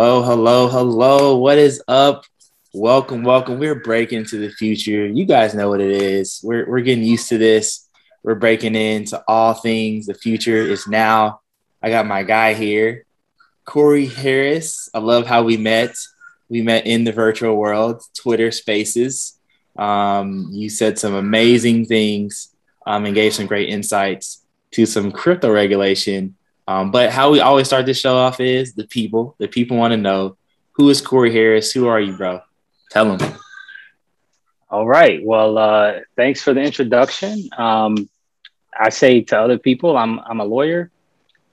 Hello, hello, hello. What is up? Welcome, welcome. We're breaking into the future. You guys know what it is. We're, we're getting used to this. We're breaking into all things. The future is now. I got my guy here, Corey Harris. I love how we met. We met in the virtual world, Twitter Spaces. Um, you said some amazing things um, and gave some great insights to some crypto regulation. Um, but how we always start this show off is the people. The people want to know who is Corey Harris? Who are you, bro? Tell them. All right. Well, uh, thanks for the introduction. Um, I say to other people, I'm I'm a lawyer.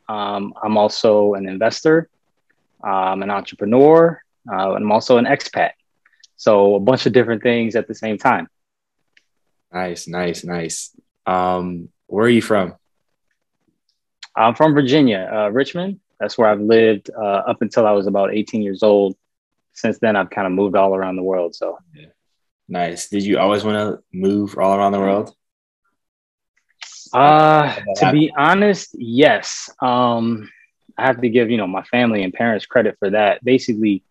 Um, I'm also an investor. I'm an entrepreneur. Uh, and I'm also an expat. So a bunch of different things at the same time. Nice, nice, nice. Um, where are you from? I'm from Virginia, uh, Richmond. That's where I've lived uh, up until I was about 18 years old. Since then, I've kind of moved all around the world. So, yeah. nice. Did you always want to move all around the world? Uh, to be honest, yes. Um, I have to give you know my family and parents credit for that. Basically,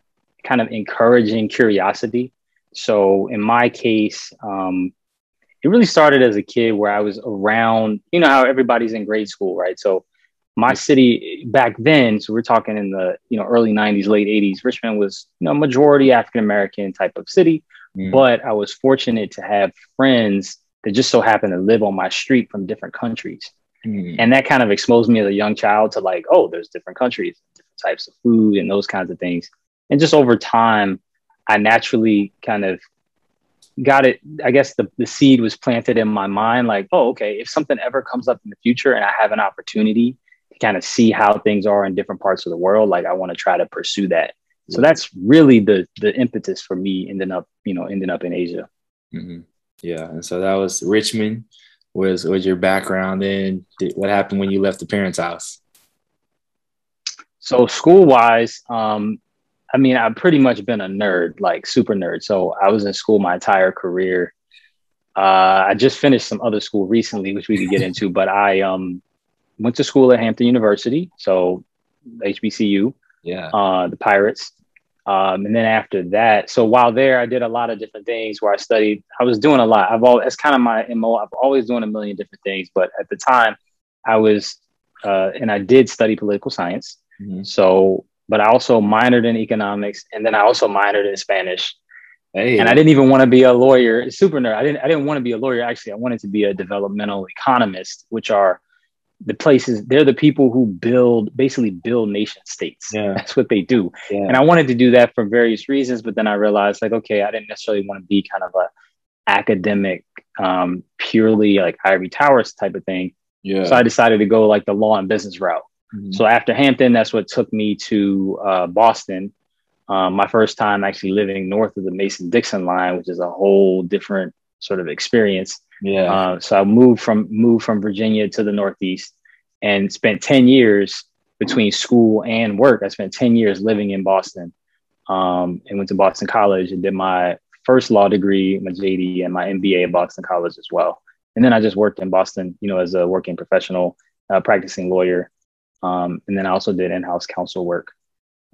kind of encouraging curiosity. So in my case, um, it really started as a kid where I was around. You know how everybody's in grade school, right? So my city back then, so we're talking in the you know early '90s, late '80s. Richmond was you know majority African American type of city, mm. but I was fortunate to have friends that just so happened to live on my street from different countries. Mm. And that kind of exposed me as a young child to like, oh, there's different countries, different types of food, and those kinds of things. And just over time, I naturally kind of got it. I guess the, the seed was planted in my mind like, oh, okay, if something ever comes up in the future and I have an opportunity kind of see how things are in different parts of the world, like I want to try to pursue that. So that's really the the impetus for me ending up, you know, ending up in Asia. Mm-hmm. Yeah, and so that was Richmond. Was was your background in? What happened when you left the parents' house? So school wise, um, I mean, I've pretty much been a nerd, like super nerd. So I was in school my entire career. Uh, I just finished some other school recently, which we could get into, but I um, went to school at Hampton University, so HBCU. Yeah. Uh, the Pirates. Um, and then after that, so while there, I did a lot of different things where I studied. I was doing a lot. I've always, it's kind of my mo. I've always doing a million different things, but at the time, I was, uh, and I did study political science. Mm-hmm. So, but I also minored in economics, and then I also minored in Spanish. Hey. And I didn't even want to be a lawyer. Super nerd. I didn't. I didn't want to be a lawyer. Actually, I wanted to be a developmental economist, which are the places they're the people who build basically build nation states yeah. that's what they do yeah. and i wanted to do that for various reasons but then i realized like okay i didn't necessarily want to be kind of a academic um, purely like ivory towers type of thing yeah. so i decided to go like the law and business route mm-hmm. so after hampton that's what took me to uh, boston um, my first time actually living north of the mason dixon line which is a whole different sort of experience yeah. Uh, so I moved from moved from Virginia to the Northeast and spent 10 years between school and work. I spent 10 years living in Boston um, and went to Boston College and did my first law degree, my JD, and my MBA at Boston College as well. And then I just worked in Boston, you know, as a working professional, uh, practicing lawyer. Um, and then I also did in-house counsel work.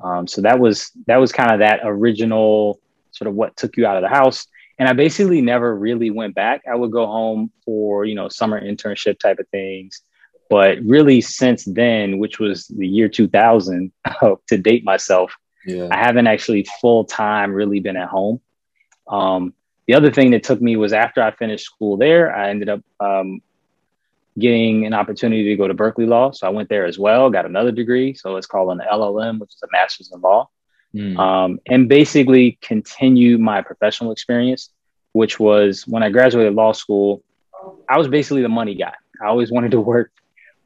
Um, so that was that was kind of that original sort of what took you out of the house and I basically never really went back. I would go home for you know summer internship type of things, but really since then, which was the year 2000, to date myself, yeah. I haven't actually full time really been at home. Um, the other thing that took me was after I finished school there, I ended up um, getting an opportunity to go to Berkeley Law. So I went there as well, got another degree. So it's called an LLM, which is a master's in law mm. um, and basically continue my professional experience, which was when I graduated law school, I was basically the money guy. I always wanted to work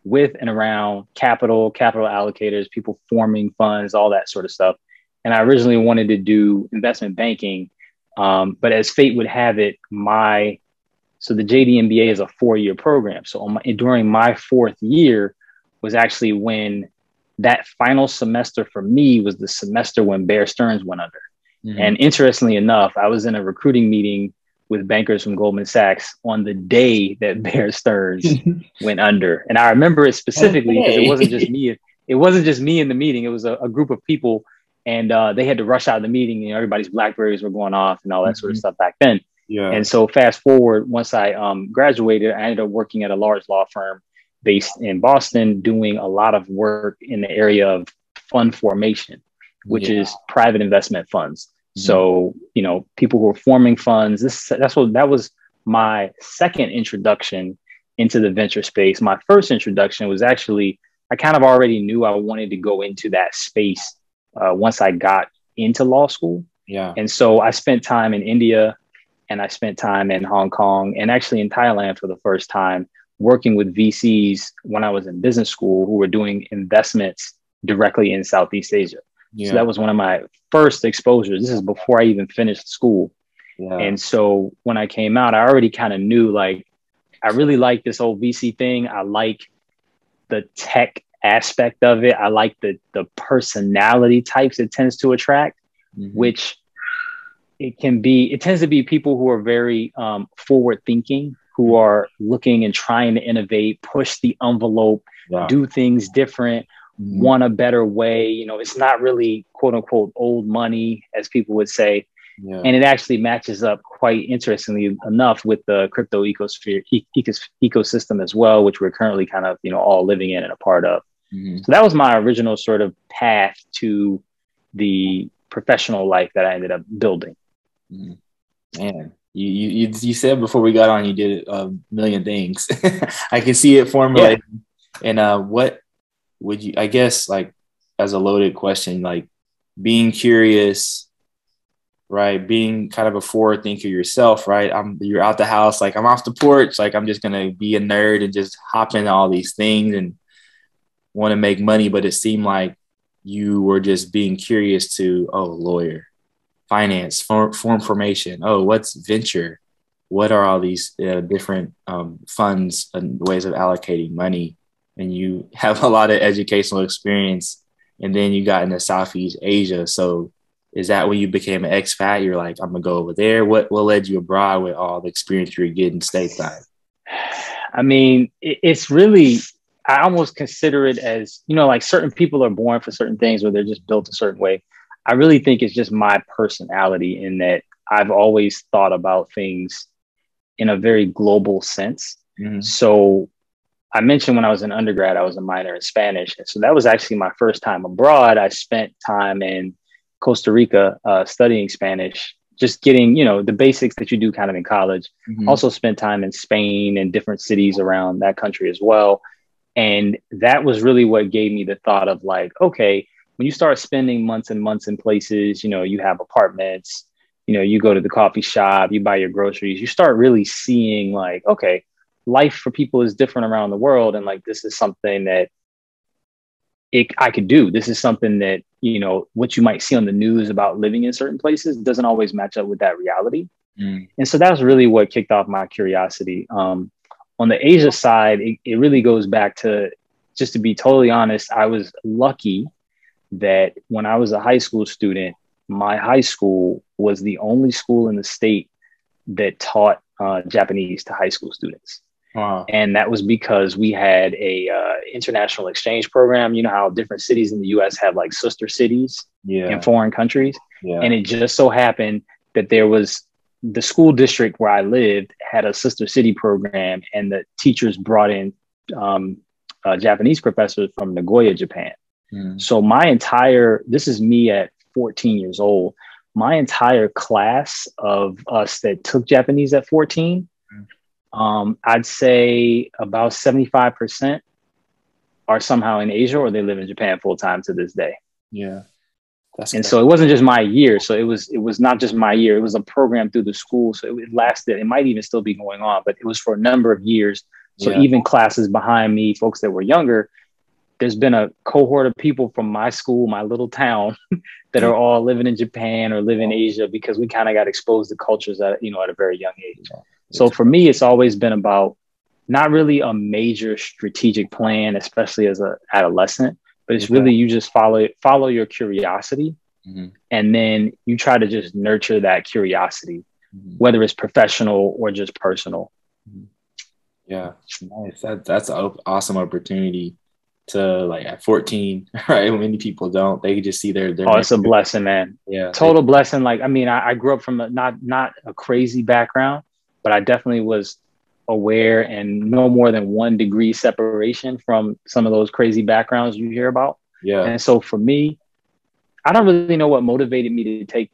with and around capital, capital allocators, people forming funds, all that sort of stuff. And I originally wanted to do investment banking. Um, but as fate would have it, my so the JD MBA is a four year program. So my, during my fourth year was actually when that final semester for me was the semester when Bear Stearns went under. Mm-hmm. And interestingly enough, I was in a recruiting meeting with bankers from Goldman Sachs on the day that Bear Stearns went under. And I remember it specifically because okay. it wasn't just me. It wasn't just me in the meeting. It was a, a, group of people and uh, they had to rush out of the meeting. and everybody's Blackberries were going off and all that mm-hmm. sort of mm-hmm. stuff back then. Yeah. And so fast forward, once I um, graduated, I ended up working at a large law firm based in Boston, doing a lot of work in the area of fund formation, which yeah. is private investment funds. Mm-hmm. So, you know, people who are forming funds, this that's what that was my second introduction into the venture space. My first introduction was actually I kind of already knew I wanted to go into that space uh, once I got into law school. Yeah. And so I spent time in India and I spent time in Hong Kong and actually in Thailand for the first time working with VCs when I was in business school who were doing investments directly in Southeast Asia. Yeah. So that was one of my first exposures. This is before I even finished school. Yeah. And so when I came out, I already kind of knew like I really like this whole VC thing. I like the tech aspect of it. I like the the personality types it tends to attract, mm-hmm. which it can be. It tends to be people who are very um, forward thinking, who are looking and trying to innovate, push the envelope, do things different, mm-hmm. want a better way. You know, it's not really quote unquote old money, as people would say. Yeah. And it actually matches up quite interestingly enough with the crypto ecosphere e- ecosystem as well, which we're currently kind of you know all living in and a part of. Mm-hmm. So that was my original sort of path to the professional life that I ended up building. Mm-hmm. Man, you, you you said before we got on you did a million things. I can see it formulating. Yeah. And uh, what would you? I guess like as a loaded question, like being curious right? Being kind of a forward thinker yourself, right? I'm you're out the house, like I'm off the porch, like I'm just gonna be a nerd and just hop into all these things and want to make money. But it seemed like you were just being curious to, oh, lawyer, finance, form, form formation. Oh, what's venture? What are all these uh, different um, funds and ways of allocating money? And you have a lot of educational experience, and then you got into Southeast Asia, so is that when you became an expat? You're like, I'm gonna go over there. What what led you abroad with all the experience you're getting stateside? I mean, it's really I almost consider it as you know, like certain people are born for certain things, or they're just built a certain way. I really think it's just my personality in that I've always thought about things in a very global sense. Mm-hmm. So I mentioned when I was an undergrad, I was a minor in Spanish. So that was actually my first time abroad. I spent time in Costa Rica uh, studying Spanish, just getting, you know, the basics that you do kind of in college. Mm-hmm. Also spent time in Spain and different cities around that country as well. And that was really what gave me the thought of like, okay, when you start spending months and months in places, you know, you have apartments, you know, you go to the coffee shop, you buy your groceries, you start really seeing like, okay, life for people is different around the world. And like, this is something that it, I could do. This is something that, you know, what you might see on the news about living in certain places doesn't always match up with that reality. Mm. And so that's really what kicked off my curiosity. Um, on the Asia side, it, it really goes back to just to be totally honest, I was lucky that when I was a high school student, my high school was the only school in the state that taught uh, Japanese to high school students. Wow. And that was because we had a uh, international exchange program. You know how different cities in the U.S. have like sister cities yeah. in foreign countries, yeah. and it just so happened that there was the school district where I lived had a sister city program, and the teachers brought in um, uh, Japanese professors from Nagoya, Japan. Mm. So my entire this is me at 14 years old. My entire class of us that took Japanese at 14 um, I'd say about 75% are somehow in Asia or they live in Japan full time to this day. Yeah. That's and so it wasn't just my year. So it was it was not just my year. It was a program through the school. So it lasted. It might even still be going on, but it was for a number of years. So yeah. even classes behind me, folks that were younger, there's been a cohort of people from my school, my little town, that are all living in Japan or live in Asia because we kind of got exposed to cultures at you know at a very young age. So for me, it's always been about not really a major strategic plan, especially as a adolescent, but it's okay. really you just follow follow your curiosity, mm-hmm. and then you try to just nurture that curiosity, mm-hmm. whether it's professional or just personal. Mm-hmm. Yeah, nice. That that's an awesome opportunity to like at 14, right? Many people don't. They just see their, their Oh, it's a blessing, man. Yeah. Total blessing. Like, I mean, I, I grew up from a, not not a crazy background, but I definitely was aware and no more than one degree separation from some of those crazy backgrounds you hear about. Yeah. And so for me, I don't really know what motivated me to take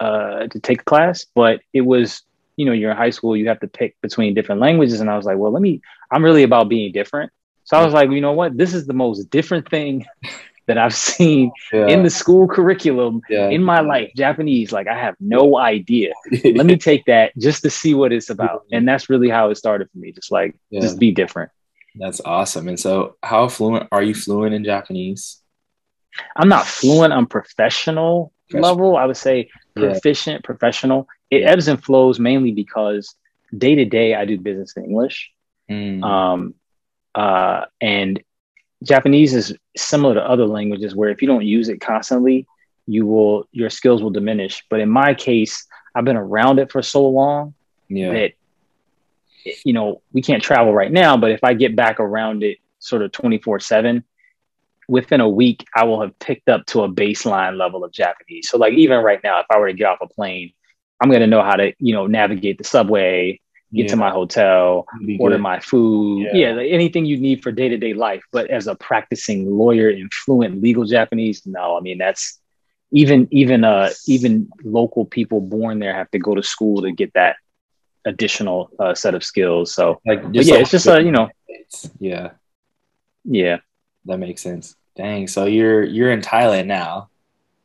uh, to take a class, but it was you know you're in high school, you have to pick between different languages, and I was like, well, let me. I'm really about being different, so I was like, you know what, this is the most different thing that I've seen yeah. in the school curriculum yeah. in my life. Japanese, like I have no idea. let me take that just to see what it's about, and that's really how it started for me. Just like Yeah. just be different. That's awesome. And so, how fluent are you fluent in Japanese? I'm not fluent. I'm professional Professional. level. I would say proficient, professional. It ebbs and flows mainly because day to day I do business in English. Mm. Um, uh, and Japanese is similar to other languages where if you don't use it constantly, you will your skills will diminish. But in my case, I've been around it for so long yeah. that you know we can't travel right now. But if I get back around it sort of twenty four seven, within a week I will have picked up to a baseline level of Japanese. So like even right now, if I were to get off a plane, I'm gonna know how to you know navigate the subway, get to my hotel, order good. my food. Yeah. Yeah, like anything you need for day to day life. But as a practicing lawyer in fluent legal Japanese, no, I mean that's even even uh even local people born there have to go to school to get that additional uh, set of skills. So like but yeah, it's just uh, you know yeah, yeah that makes sense. Dang. So you're you're in Thailand now.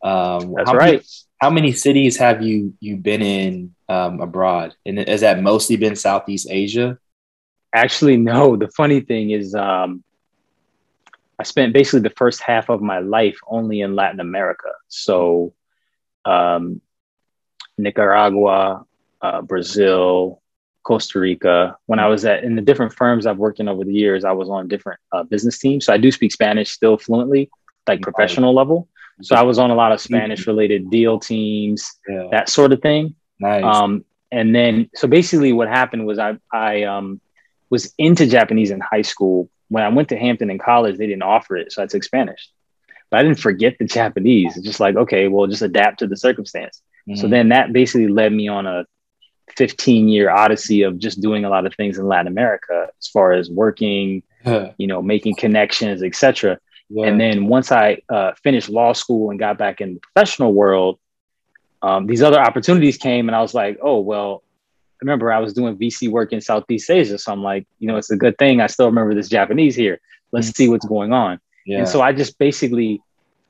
Um, that's how right. Many, how many cities have you you been in um, abroad? And has that mostly been Southeast Asia? Actually, no. The funny thing is, um, I spent basically the first half of my life only in Latin America. So, um, Nicaragua, uh, Brazil, Costa Rica. When I was at in the different firms I've worked in over the years, I was on different uh, business teams. So I do speak Spanish still fluently, like professional level. So I was on a lot of Spanish related deal teams, yeah, that sort of thing. Nice. Um, and then, so basically, what happened was I I um, was into Japanese in high school. When I went to Hampton in college, they didn't offer it, so I took Spanish. But I didn't forget the Japanese. It's just like, okay, well, just adapt to the circumstance. So Mhm. then that basically led me on a 15 year odyssey of just doing a lot of things in Latin America, as far as working, you know, making connections, etc. yeah. And then once I uh, finished law school and got back in the professional world, um, these other opportunities came, and I was like, oh well. Remember, I was doing VC work in Southeast Asia, so I'm like, you know, it's a good thing I still remember this Japanese here. Let's see what's going on. yeah. And so I just basically,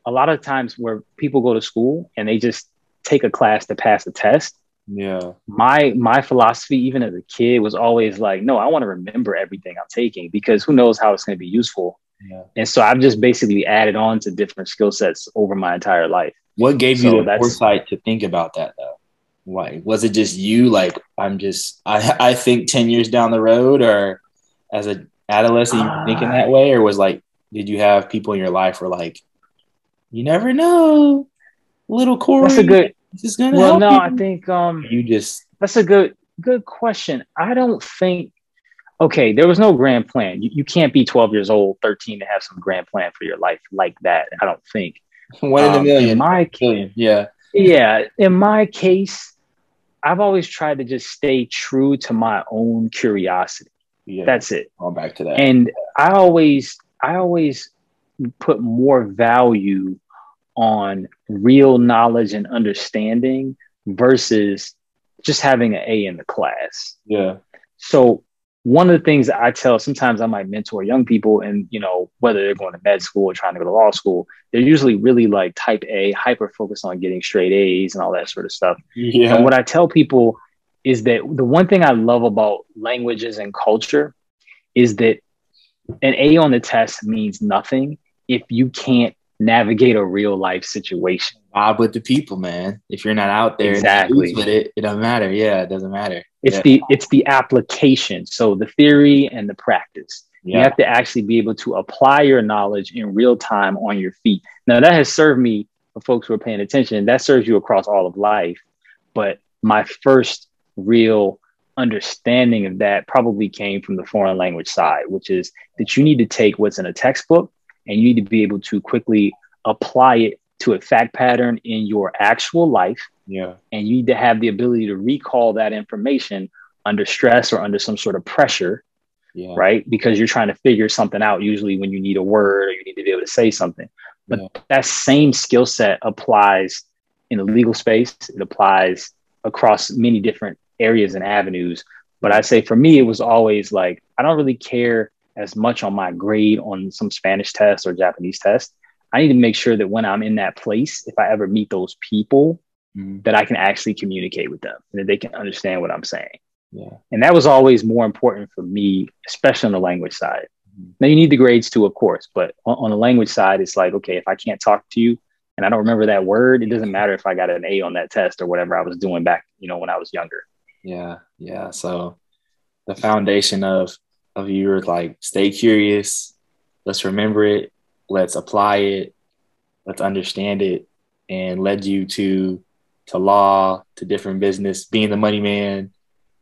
a lot of times where people go to school and they just take a class to pass a test. yeah. My my philosophy, even as a kid, was always like, no, I want to remember everything I'm taking because who knows how it's going to be useful. Yeah. And so I've just basically added on to different skill sets over my entire life. What gave you the foresight to think about that though? Why was it just you? Like I'm just I I think ten years down the road, or as a adolescent, you were thinking that way, or was like, did you have people in your life were like, you never know, little Corey, That's a good. this is gonna Well, no, you. I think um, you just that's a good good question. I don't think. Okay, there was no grand plan. You, you can't be 12 years old, 13 to have some grand plan for your life like that. I don't think. one in a Um, million, In my million. Yeah, yeah in my case i've always tried to just stay true to my own curiosity yeah. that's it going back to that. and i always i always put more value on real knowledge and understanding versus just having an a in the class yeah, so one of the things that I tell sometimes I might mentor young people and you know whether they're going to med school or trying to go to law school they're usually really like type A hyper focused on getting straight A's and all that sort of stuff. Yeah, and what I tell people is that the one thing I love about languages and culture is that an A on the test means nothing if you can't navigate a real life situation vibe with the people, man. If you're not out there, Exactly. with it, it doesn't matter. Yeah, it doesn't matter. it's yeah. the it's the application so the theory and the practice You have to actually be able to apply your knowledge in real time on your feet. Now, that has served me, for folks who are paying attention, that serves you across all of life. But my first real understanding of that probably came from the foreign language side, which is that you need to take what's in a textbook and you need to be able to quickly apply it to a fact pattern in your actual life. Yeah. And you need to have the ability to recall that information under stress or under some sort of pressure. Yeah. Right. Because you're trying to figure something out, usually when you need a word or you need to be able to say something. But yeah. that same skill set applies in the legal space, it applies across many different areas and avenues. But I say for me, it was always like, I don't really care as much on my grade on some Spanish test or Japanese test. I need to make sure that when I'm in that place, if I ever meet those people, mm-hmm. that I can actually communicate with them and that they can understand what I'm saying. Yeah. And that was always more important for me, especially on the language side. Mm-hmm. Now you need the grades too, of course, but on, on the language side, it's like, okay, if I can't talk to you and I don't remember that word, it doesn't matter if I got an A on that test or whatever I was doing back, you know, when I was younger. Yeah. Yeah. So the foundation of of you is like stay curious, let's remember it, let's apply it, let's understand it, and led you to to law, to different business, being the money man,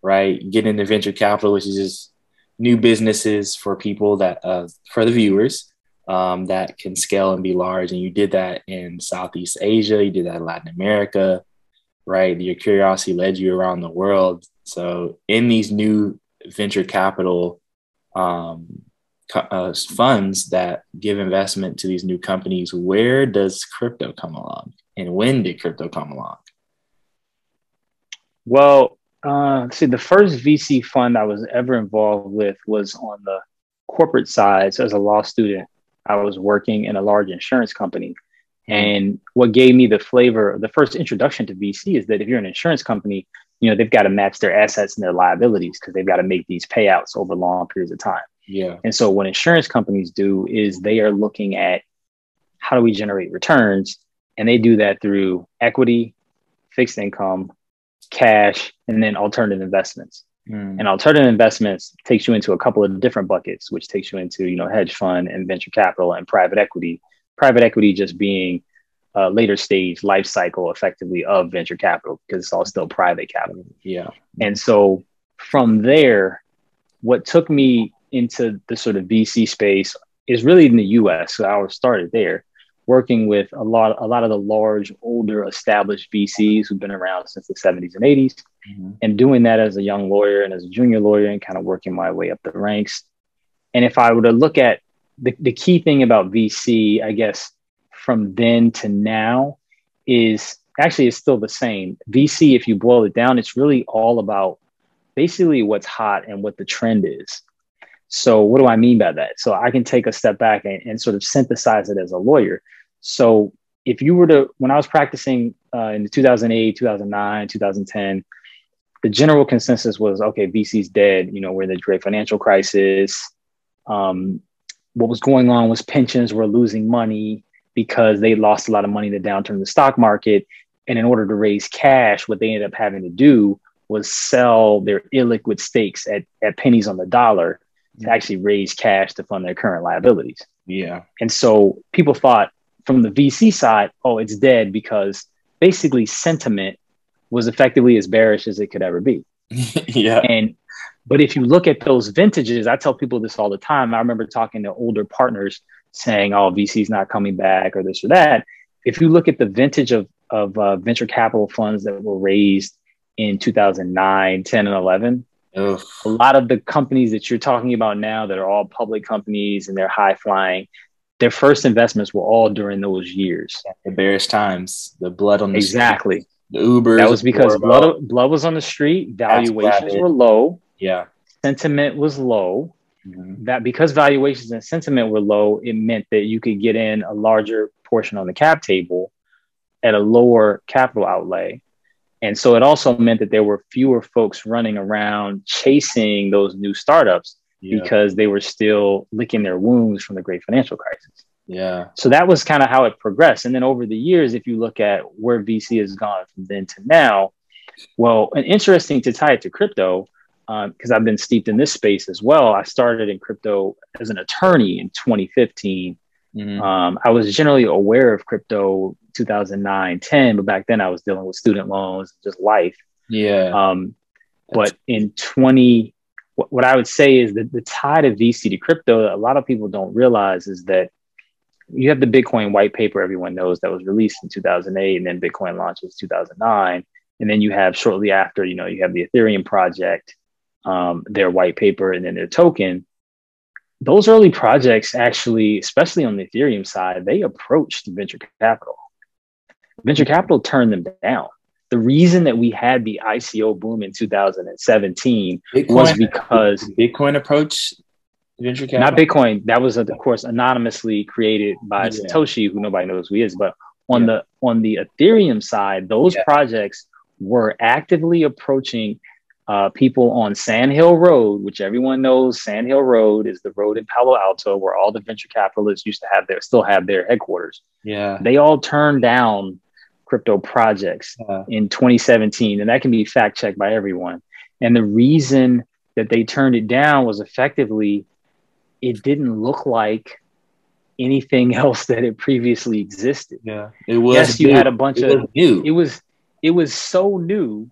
right? Getting into venture capital, which is just new businesses for people that uh, for the viewers um, that can scale and be large. And you did that in Southeast Asia, you did that in Latin America, right? Your curiosity led you around the world. So in these new venture capital um, uh, funds that give investment to these new companies, where does crypto come along, and when did crypto come along? Well, uh, see, the first VC fund I was ever involved with was on the corporate side. So, as a law student, I was working in a large insurance company. Mm-hmm. And what gave me the flavor, the first introduction to VC is that if you're an insurance company, you know, they've got to match their assets and their liabilities because they've got to make these payouts over long periods of time. Yeah. And so what insurance companies do is they are looking at how do we generate returns? And they do that through equity, fixed income, cash, and then alternative investments. Mm. And alternative investments takes you into a couple of different buckets, which takes you into, you know, hedge fund and venture capital and private equity. Private equity just being a later stage life cycle effectively of venture capital because it's all still private capital. Yeah. And so from there, what took me into the sort of VC space is really in the US. So I was started there working with a lot, a lot of the large, older, established VCs who've been around since the 70s and 80s, mm-hmm. and doing that as a young lawyer and as a junior lawyer and kind of working my way up the ranks. And if I were to look at the, the key thing about VC, I guess from then to now is actually it's still the same. VC, if you boil it down, it's really all about basically what's hot and what the trend is. So, what do I mean by that? So, I can take a step back and, and sort of synthesize it as a lawyer. So, if you were to, when I was practicing uh, in 2008, 2009, 2010, the general consensus was okay, VC's dead. You know, we're in the great financial crisis. Um, what was going on was pensions were losing money because they lost a lot of money in the downturn in the stock market. And in order to raise cash, what they ended up having to do was sell their illiquid stakes at, at pennies on the dollar to actually raise cash to fund their current liabilities. Yeah. And so people thought from the VC side, oh, it's dead because basically sentiment was effectively as bearish as it could ever be. yeah. And but if you look at those vintages, I tell people this all the time. I remember talking to older partners saying, "Oh, VC's not coming back," or this or that. If you look at the vintage of of uh, venture capital funds that were raised in 2009, 10, and 11, Ugh. a lot of the companies that you're talking about now that are all public companies and they're high flying, their first investments were all during those years. The bearish times, the blood on the street. exactly. Street, the Uber. That was because blood, blood was on the street, valuations were low. Yeah. Sentiment was low. Mm-hmm. That because valuations and sentiment were low, it meant that you could get in a larger portion on the cap table at a lower capital outlay and so it also meant that there were fewer folks running around chasing those new startups yeah. because they were still licking their wounds from the great financial crisis. Yeah. So that was kind of how it progressed. And then over the years, if you look at where VC has gone from then to now, well, and interesting to tie it to crypto, because um, I've been steeped in this space as well. I started in crypto as an attorney in 2015. Mm-hmm. Um, I was generally aware of crypto 2009, 10, but back then I was dealing with student loans, just life. Yeah. Um, but in 20, what, what I would say is that the tide of VC to crypto, a lot of people don't realize is that you have the Bitcoin white paper everyone knows that was released in 2008, and then Bitcoin launched in 2009, and then you have shortly after, you know, you have the Ethereum project, um, their white paper, and then their token. Those early projects actually, especially on the Ethereum side, they approached venture capital. Venture capital turned them down. The reason that we had the ICO boom in 2017 Bitcoin, was because Bitcoin approached venture capital? Not Bitcoin. That was, of course, anonymously created by yeah. Satoshi, who nobody knows who he is. But on yeah. the on the Ethereum side, those yeah. projects were actively approaching uh, people on Sand Hill Road, which everyone knows Sand Hill Road is the road in Palo Alto where all the venture capitalists used to have their still have their headquarters. Yeah. They all turned down crypto projects yeah. in 2017, and that can be fact checked by everyone. And the reason that they turned it down was effectively it didn't look like anything else that had previously existed. Yeah, it was. Yes, you had a bunch it of new. It was it was so new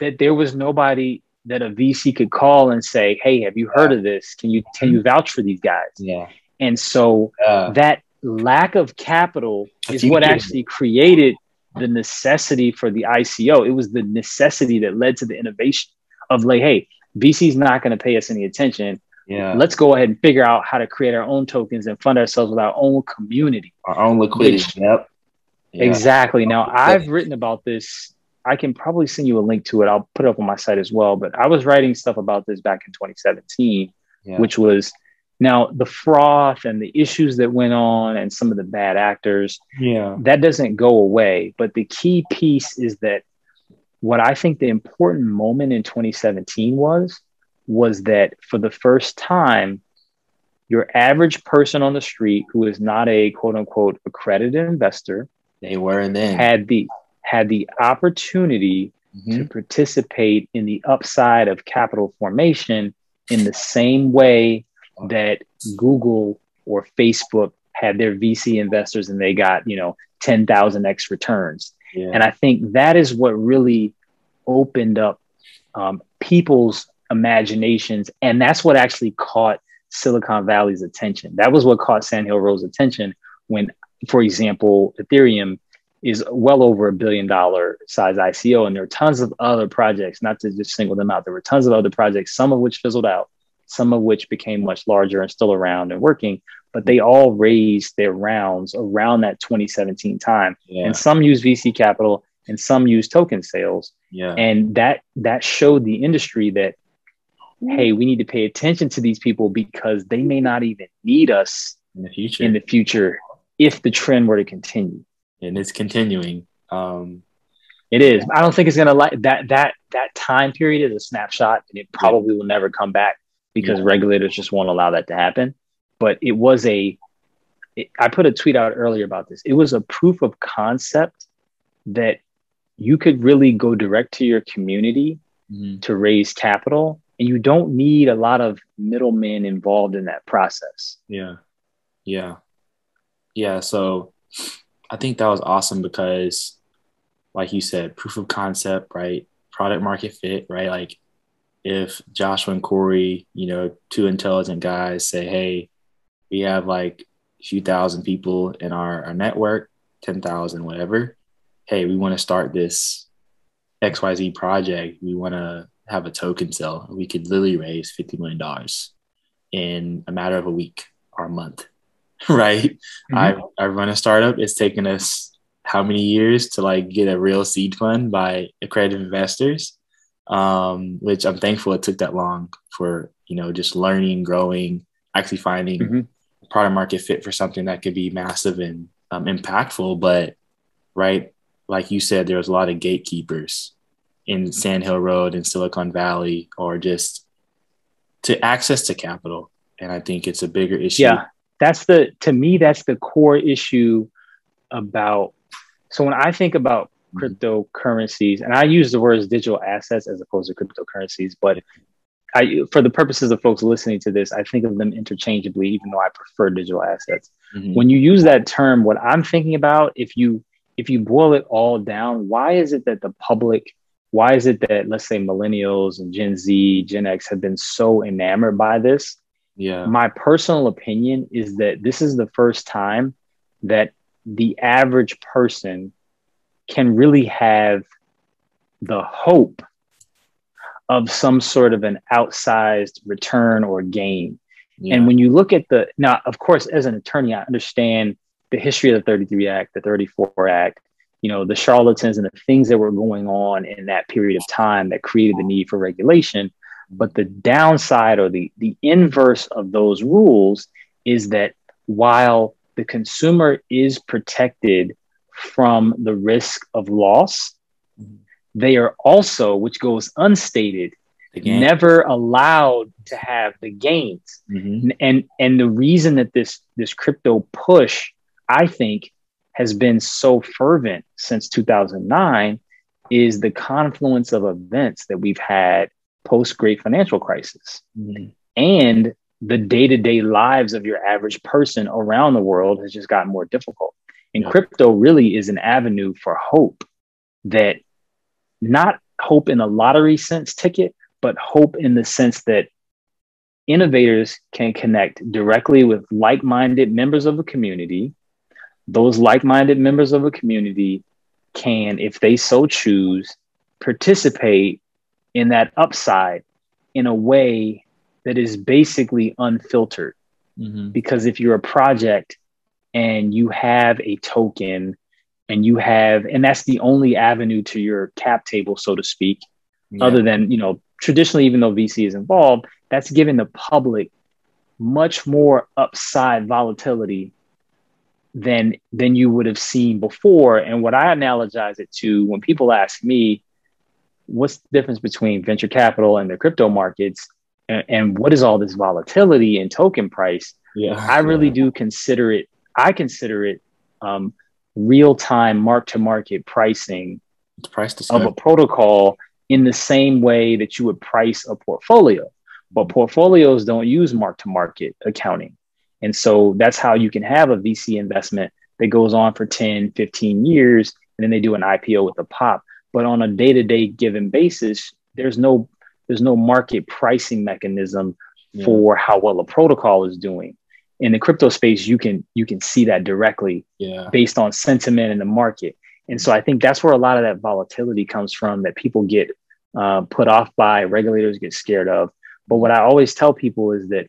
that there was nobody that a VC could call and say, "Hey, have you heard of this? Can you can you vouch for these guys?" Yeah. And so uh, that lack of capital is what actually created the necessity for the ICO. It was the necessity that led to the innovation of like, hey, VC's not going to pay us any attention. Yeah. Let's go ahead and figure out how to create our own tokens and fund ourselves with our own community. Our own liquidity. Which, yep. Yeah. Exactly. Now I've written about this. I can probably send you a link to it. I'll put it up on my site as well. But I was writing stuff about this back in 2017, yeah. which was now the froth and the issues that went on and some of the bad actors. Yeah. That doesn't go away. But the key piece is that what I think the important moment in 2017 was was that for the first time, your average person on the street who is not a quote unquote accredited investor, they were and then had the had the opportunity mm-hmm. to participate in the upside of capital formation in the same way that Google or Facebook had their VC investors and they got, you know, 10,000x returns. Yeah. And I think that is what really opened up um, people's imaginations. And that's what actually caught Silicon Valley's attention. That was what caught Sand Hill Road's attention when, for example, Ethereum is well over a billion dollar size ICO. And there are tons of other projects, not to just single them out. There were tons of other projects, some of which fizzled out, some of which became much larger and still around and working, but they all raised their rounds around that 2017 time. Yeah. And some use VC capital and some use token sales. Yeah. And that that showed the industry that hey, we need to pay attention to these people because they may not even need us in the future. In the future, if the trend were to continue, and it's continuing. Um, it is. I don't think it's gonna like that. That that time period is a snapshot, and it probably yeah. will never come back because yeah. regulators just won't allow that to happen. But it was a. It, I put a tweet out earlier about this. It was a proof of concept that you could really go direct to your community mm-hmm. to raise capital and you don't need a lot of middlemen involved in that process. Yeah. Yeah. Yeah. So I think that was awesome because, like you said, proof of concept, right? Product market fit, right? Like if Joshua and Corey, you know, two intelligent guys say, hey, we have like a few thousand people in our, our network, 10,000, whatever. Hey, we want to start this XYZ project. We want to have a token sell, we could literally raise $50 million in a matter of a week or a month, right? Mm-hmm. I, I run a startup. It's taken us how many years to like get a real seed fund by accredited investors, um, which I'm thankful it took that long for, you know, just learning, growing, actually finding mm-hmm. product market fit for something that could be massive and um, impactful. But, right, like you said, there was a lot of gatekeepers in Sand Hill Road in Silicon Valley or just to access to capital. And I think it's a bigger issue. Yeah, that's the to me that's the core issue about. So when I think about mm-hmm. cryptocurrencies, and I use the words digital assets as opposed to cryptocurrencies, but I, for the purposes of folks listening to this, I think of them interchangeably, even though I prefer digital assets. Mm-hmm. When you use that term, what I'm thinking about, if you if you boil it all down, why is it that the public why is it that let's say millennials and Gen Z, Gen X have been so enamored by this? Yeah. My personal opinion is that this is the first time that the average person can really have the hope of some sort of an outsized return or gain. Yeah. And when you look at the now, of course, as an attorney, I understand the history of the 33 Act, the 34 Act, you know, the charlatans and the things that were going on in that period of time that created the need for regulation. But the downside or the, the inverse of those rules is that while the consumer is protected from the risk of loss, they are also, which goes unstated, never allowed to have the gains. Mm-hmm. And and the reason that this this crypto push, I think, has been so fervent since 2009 is the confluence of events that we've had post great financial crisis. Mm-hmm. And the day-to-day lives of your average person around the world has just gotten more difficult. And crypto really is an avenue for hope that not hope in a lottery sense ticket, but hope in the sense that innovators can connect directly with like-minded members of a community. Those like-minded members of a community can, if they so choose, participate in that upside in a way that is basically unfiltered. Mm-hmm. Because if you're a project and you have a token and you have, and that's the only avenue to your cap table, so to speak, yeah. other than, you know, traditionally, even though VC is involved, that's giving the public much more upside volatility than than you would have seen before. And what I analogize it to when people ask me, what's the difference between venture capital and the crypto markets? And, and what is all this volatility in token price? Yeah. I really do consider it i consider it um, real-time mark-to-market pricing price of a protocol in the same way that you would price a portfolio. But portfolios don't use mark-to-market accounting. And so that's how you can have a vc investment that goes on for 10 15 years and then they do an ipo with a pop but on a day-to-day given basis there's no there's no market pricing mechanism yeah. for how well a protocol is doing in the crypto space you can you can see that directly yeah. based on sentiment in the market and so i think that's where a lot of that volatility comes from that people get uh, put off by regulators get scared of but what i always tell people is that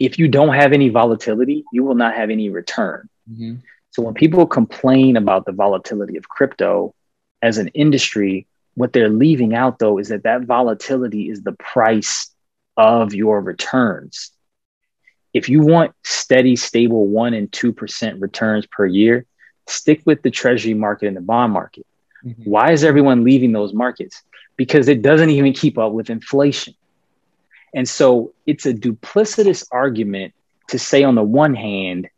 if you don't have any volatility you will not have any return mm-hmm. So when people complain about the volatility of crypto as an industry, what they're leaving out though is that that volatility is the price of your returns. If you want steady, stable one and 2% returns per year, stick with the treasury market and the bond market. Mm-hmm. Why is everyone leaving those markets? Because it doesn't even keep up with inflation. And so it's a duplicitous argument to say, on the one hand,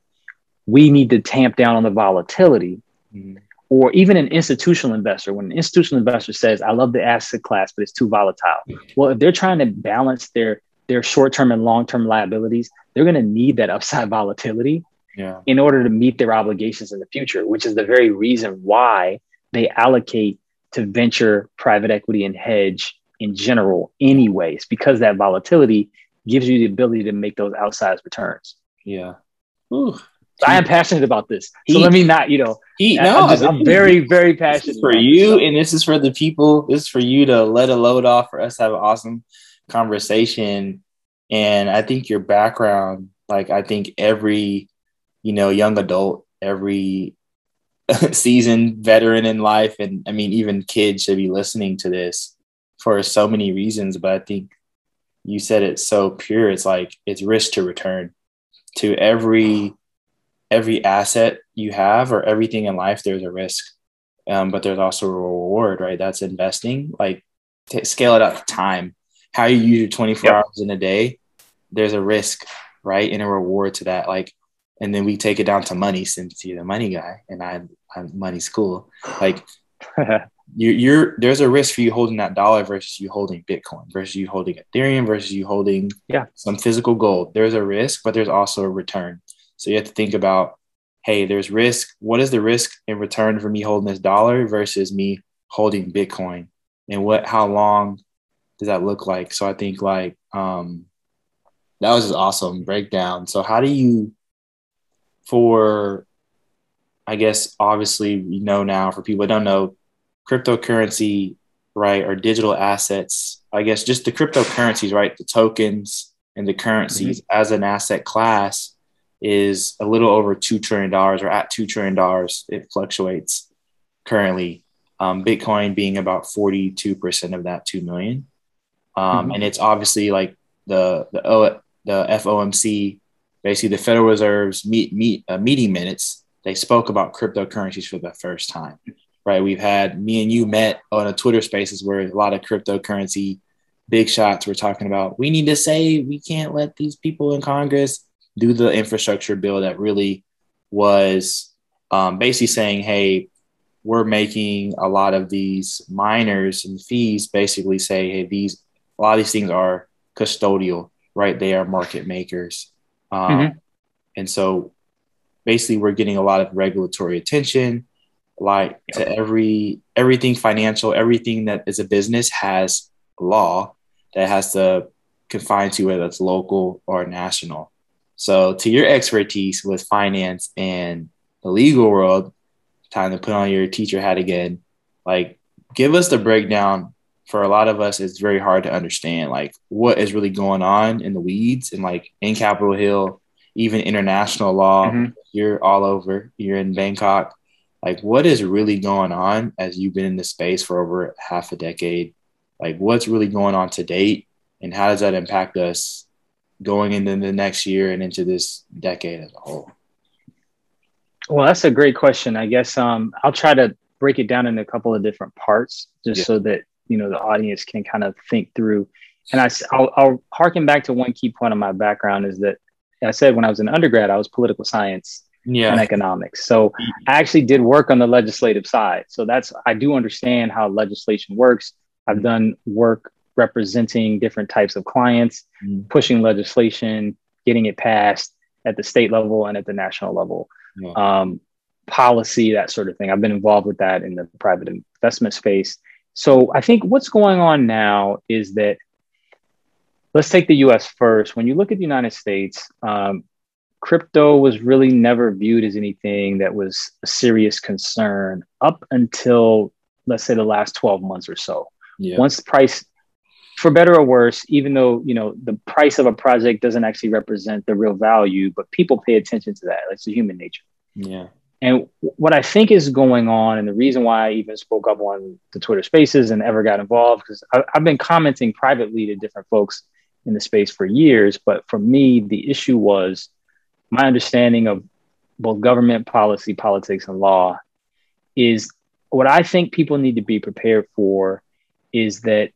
we need to tamp down on the volatility. Mm-hmm. Or even an institutional investor, when an institutional investor says, I love the asset class, but it's too volatile. Well, if they're trying to balance their their short-term and long-term liabilities, they're going to need that upside volatility yeah. in order to meet their obligations in the future, which is the very reason why they allocate to venture, private equity, and hedge in general, anyways, because that volatility gives you the ability to make those outsized returns. Yeah. Ooh, I am passionate about this. So let me not, you know, he, no, I'm, just, I'm very, very passionate for you, and this is for the people. This is for you to let a load off for us to have an awesome conversation. And I think your background, like I think every, you know, young adult, every seasoned veteran in life, and I mean even kids should be listening to this for so many reasons. But I think you said it so pure. It's like it's risk to return to every every asset you have or everything in life, there's a risk, um, but there's also a reward, right? That's investing. Like t- scale it up time. How you use your 24 yep. hours in a day, there's a risk, right, and a reward to that. Like, and then we take it down to money since you're the money guy and I, I'm money school. Like, you're, you're there's a risk for you holding that dollar versus you holding Bitcoin versus you holding Ethereum versus you holding yeah some physical gold. There's a risk, but there's also a return. So you have to think about, hey, there's risk. What is the risk in return for me holding this dollar versus me holding Bitcoin? And what how long does that look like? So I think like um that was just awesome breakdown. So how do you for, I guess, obviously, you know now for people that don't know, cryptocurrency, right, or digital assets, I guess just the cryptocurrencies, right, the tokens and the currencies mm-hmm. as an asset class is a little over $2 trillion or at $2 trillion. It fluctuates currently. Um, Bitcoin being about 42% of that 2 million. Um, mm-hmm. And it's obviously like the, the, o, the FOMC, basically the Federal Reserve's meet, meet, uh, meeting minutes, they spoke about cryptocurrencies for the first time, right? We've had me and you met on a Twitter spaces where a lot of cryptocurrency big shots were talking about, we need to say we can't let these people in Congress do the infrastructure bill that really was um, basically saying, hey, we're making a lot of these miners and fees basically say, hey, these a lot of these things are custodial, right? They are market makers. Um, mm-hmm. And so basically we're getting a lot of regulatory attention, like to every everything financial, everything that is a business has law that has to confine to whether it's local or national. So, to your expertise with finance and the legal world, time to put on your teacher hat again. Like, give us the breakdown. For a lot of us, it's very hard to understand, like, what is really going on in the weeds and, like, in Capitol Hill, even international law. Mm-hmm. You're all over, you're in Bangkok. Like, what is really going on as you've been in this space for over half a decade? Like, what's really going on to date? And how does that impact us going into the next year and into this decade as a whole? Well, that's a great question. I guess um, I'll try to break it down into a couple of different parts, just yeah. so that you know the audience can kind of think through. And I, I'll, I'll harken back to one key point of my background is that I said when I was an undergrad, I was political science yeah. and economics. So I actually did work on the legislative side. So that's I do understand how legislation works. I've done work representing different types of clients, mm. pushing legislation, getting it passed at the state level and at the national level, yeah. um, policy, that sort of thing. I've been involved with that in the private investment space. So I think what's going on now is that let's take the US first. When you look at the United States, um, crypto was really never viewed as anything that was a serious concern up until, let's say, the last 12 months or so. Yeah. Once the price for better or worse, even though you know the price of a project doesn't actually represent the real value, but people pay attention to that. It's a human nature. Yeah. And what I think is going on, and the reason why I even spoke up on the Twitter Spaces and ever got involved, because I've been commenting privately to different folks in the space for years. But for me, the issue was my understanding of both government policy, politics, and law is what I think people need to be prepared for is that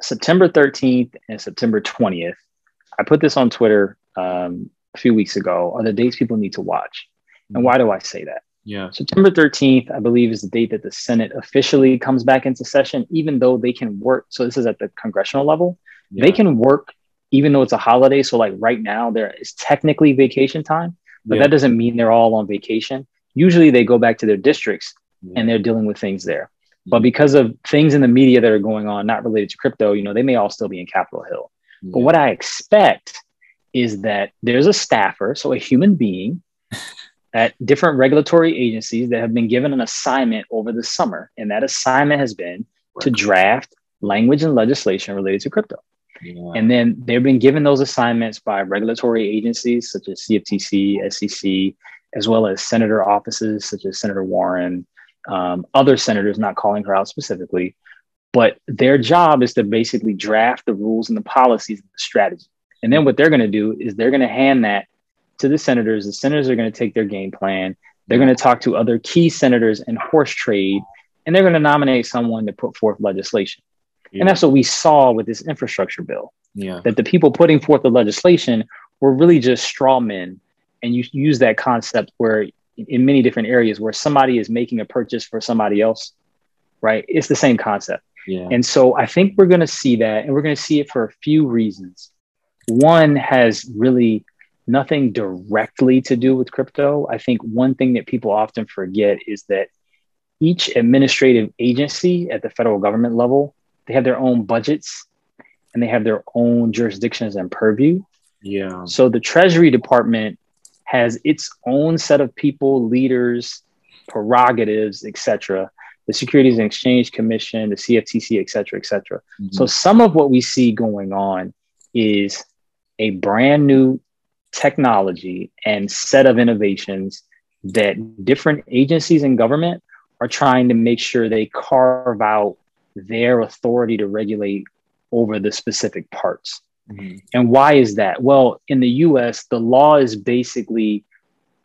September 13th and September 20th, I put this on Twitter um, a few weeks ago, are the dates people need to watch. And why do I say that? Yeah. September 13th, I believe, is the date that the Senate officially comes back into session, even though they can work. So this is at the congressional level. Yeah. They can work even though it's a holiday. So, like right now, there is technically vacation time, but yeah. that doesn't mean they're all on vacation. Usually they go back to their districts yeah. and they're dealing with things there. But because of things in the media that are going on, not related to crypto, you know, they may all still be in Capitol Hill. Yeah. But what I expect is that there's a staffer, so a human being at different regulatory agencies that have been given an assignment over the summer. And that assignment has been to draft language and legislation related to crypto. Yeah. And then they've been given those assignments by regulatory agencies such as CFTC, SEC, as well as senator offices such as Senator Warren, um, other senators, not calling her out specifically, but their job is to basically draft the rules and the policies and the strategy. And then what they're going to do is they're going to hand that to the senators. The senators are going to take their game plan. They're going to talk to other key senators and horse trade, and they're going to nominate someone to put forth legislation. Yeah. And that's what we saw with this infrastructure bill. Yeah. That the people putting forth the legislation were really just straw men. And you use that concept where in many different areas where somebody is making a purchase for somebody else, right? It's the same concept. Yeah. And so I think we're going to see that, and we're going to see it for a few reasons. One has really nothing directly to do with crypto. I think one thing that people often forget is that each administrative agency at the federal government level, they have their own budgets and they have their own jurisdictions and purview. Yeah. So the Treasury Department has its own set of people, leaders, prerogatives, etc. The Securities and Exchange Commission, the CFTC, et cetera, et cetera. Mm-hmm. So some of what we see going on is a brand new technology and set of innovations that different agencies and government are trying to make sure they carve out their authority to regulate over the specific parts. Mm-hmm. And why is that? Well, in the US, the law is basically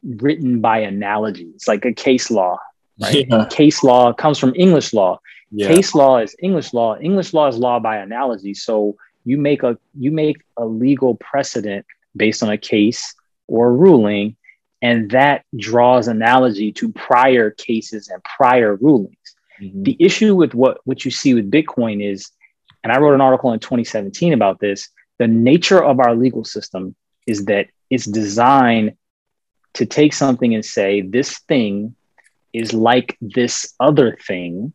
written by analogy. It's like a case law, right? Yeah. Case law comes from English law. Yeah. Case law is English law. English law is law by analogy. So you make a you make a legal precedent based on a case or a ruling, and that draws analogy to prior cases and prior rulings. Mm-hmm. The issue with what what you see with Bitcoin is, and I wrote an article in 2017 about this. The nature of our legal system is that it's designed to take something and say this thing is like this other thing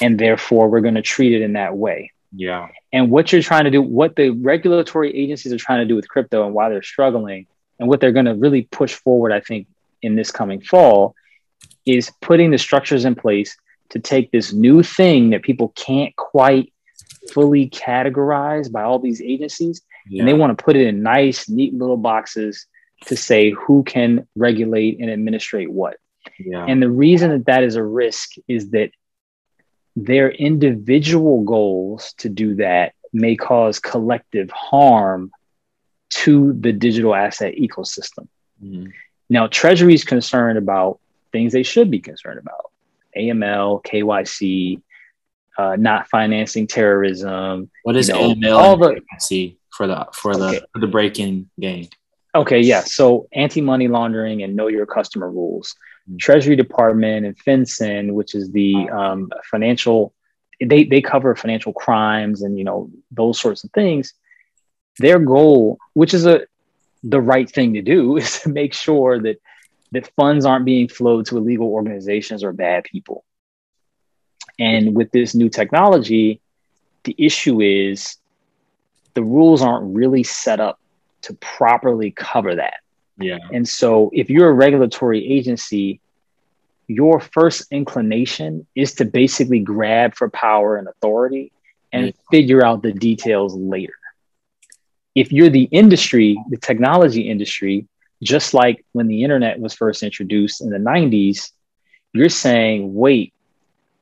and therefore we're going to treat it in that way. Yeah. And what you're trying to do what the regulatory agencies are trying to do with crypto and why they're struggling and what they're going to really push forward i think in this coming fall is putting the structures in place to take this new thing that people can't quite fully categorized by all these agencies yeah. and they want to put it in nice neat little boxes to say who can regulate and administrate what. Yeah. And the reason that that is a risk is that their individual goals to do that may cause collective harm to the digital asset ecosystem. Mm-hmm. Now, Treasury is concerned about things they should be concerned about AML, KYC, uh, not financing terrorism. What is you know, AML all the, KYC for the for the okay. for the break-in game? Okay, yeah. So anti-money laundering and know your customer rules. Mm-hmm. Treasury Department and FinCEN, which is the um, financial, they they cover financial crimes and you know those sorts of things. Their goal, which is a the right thing to do, is to make sure that that funds aren't being flowed to illegal organizations or bad people. And with this new technology, the issue is the rules aren't really set up to properly cover that. Yeah. And so if you're a regulatory agency, your first inclination is to basically grab for power and authority and yeah. figure out the details later. If you're the industry, the technology industry, just like when the internet was first introduced in the 90s, you're saying, wait,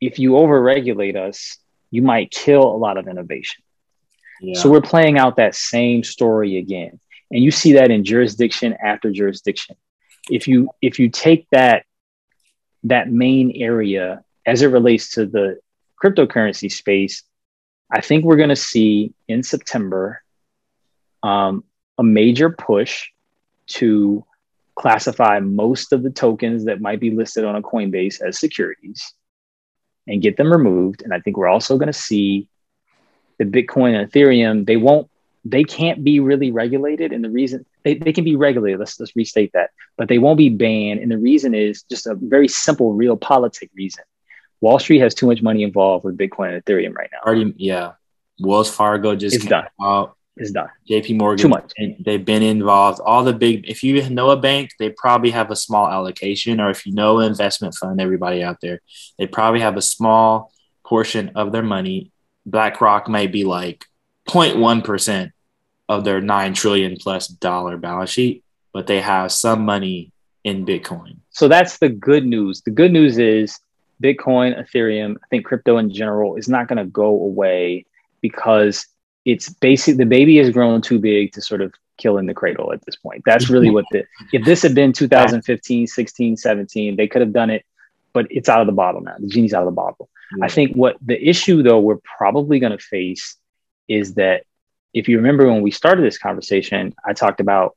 if you overregulate us, you might kill a lot of innovation. Yeah. So we're playing out that same story again and you see that in jurisdiction after jurisdiction if you if you take that that main area as it relates to the cryptocurrency space i think we're going to see in september um, a major push to classify most of the tokens that might be listed on a coinbase as securities and get them removed and i think we're also going to see the bitcoin and ethereum they won't they can't be really regulated. And the reason they, they can be regulated, let's, let's restate that, but they won't be banned. And the reason is just a very simple, real politic reason. Wall Street has too much money involved with Bitcoin and Ethereum right now. Already, yeah. Wells Fargo just it's done. Out. It's done. JP Morgan, too much. They've been involved. All the big, if you know a bank, they probably have a small allocation, or if you know an investment fund, everybody out there, they probably have a small portion of their money. BlackRock might be like 0.1% of their 9 trillion plus dollar balance sheet, but they have some money in Bitcoin. So that's the good news. The good news is Bitcoin, Ethereum, I think crypto in general is not going to go away because it's basic the baby has grown too big to sort of kill in the cradle at this point. That's really what the if this had been 2015, 16, 17, they could have done it, but it's out of the bottle now. The genie's out of the bottle. Yeah. I think what the issue though we're probably going to face is that if you remember when we started this conversation, I talked about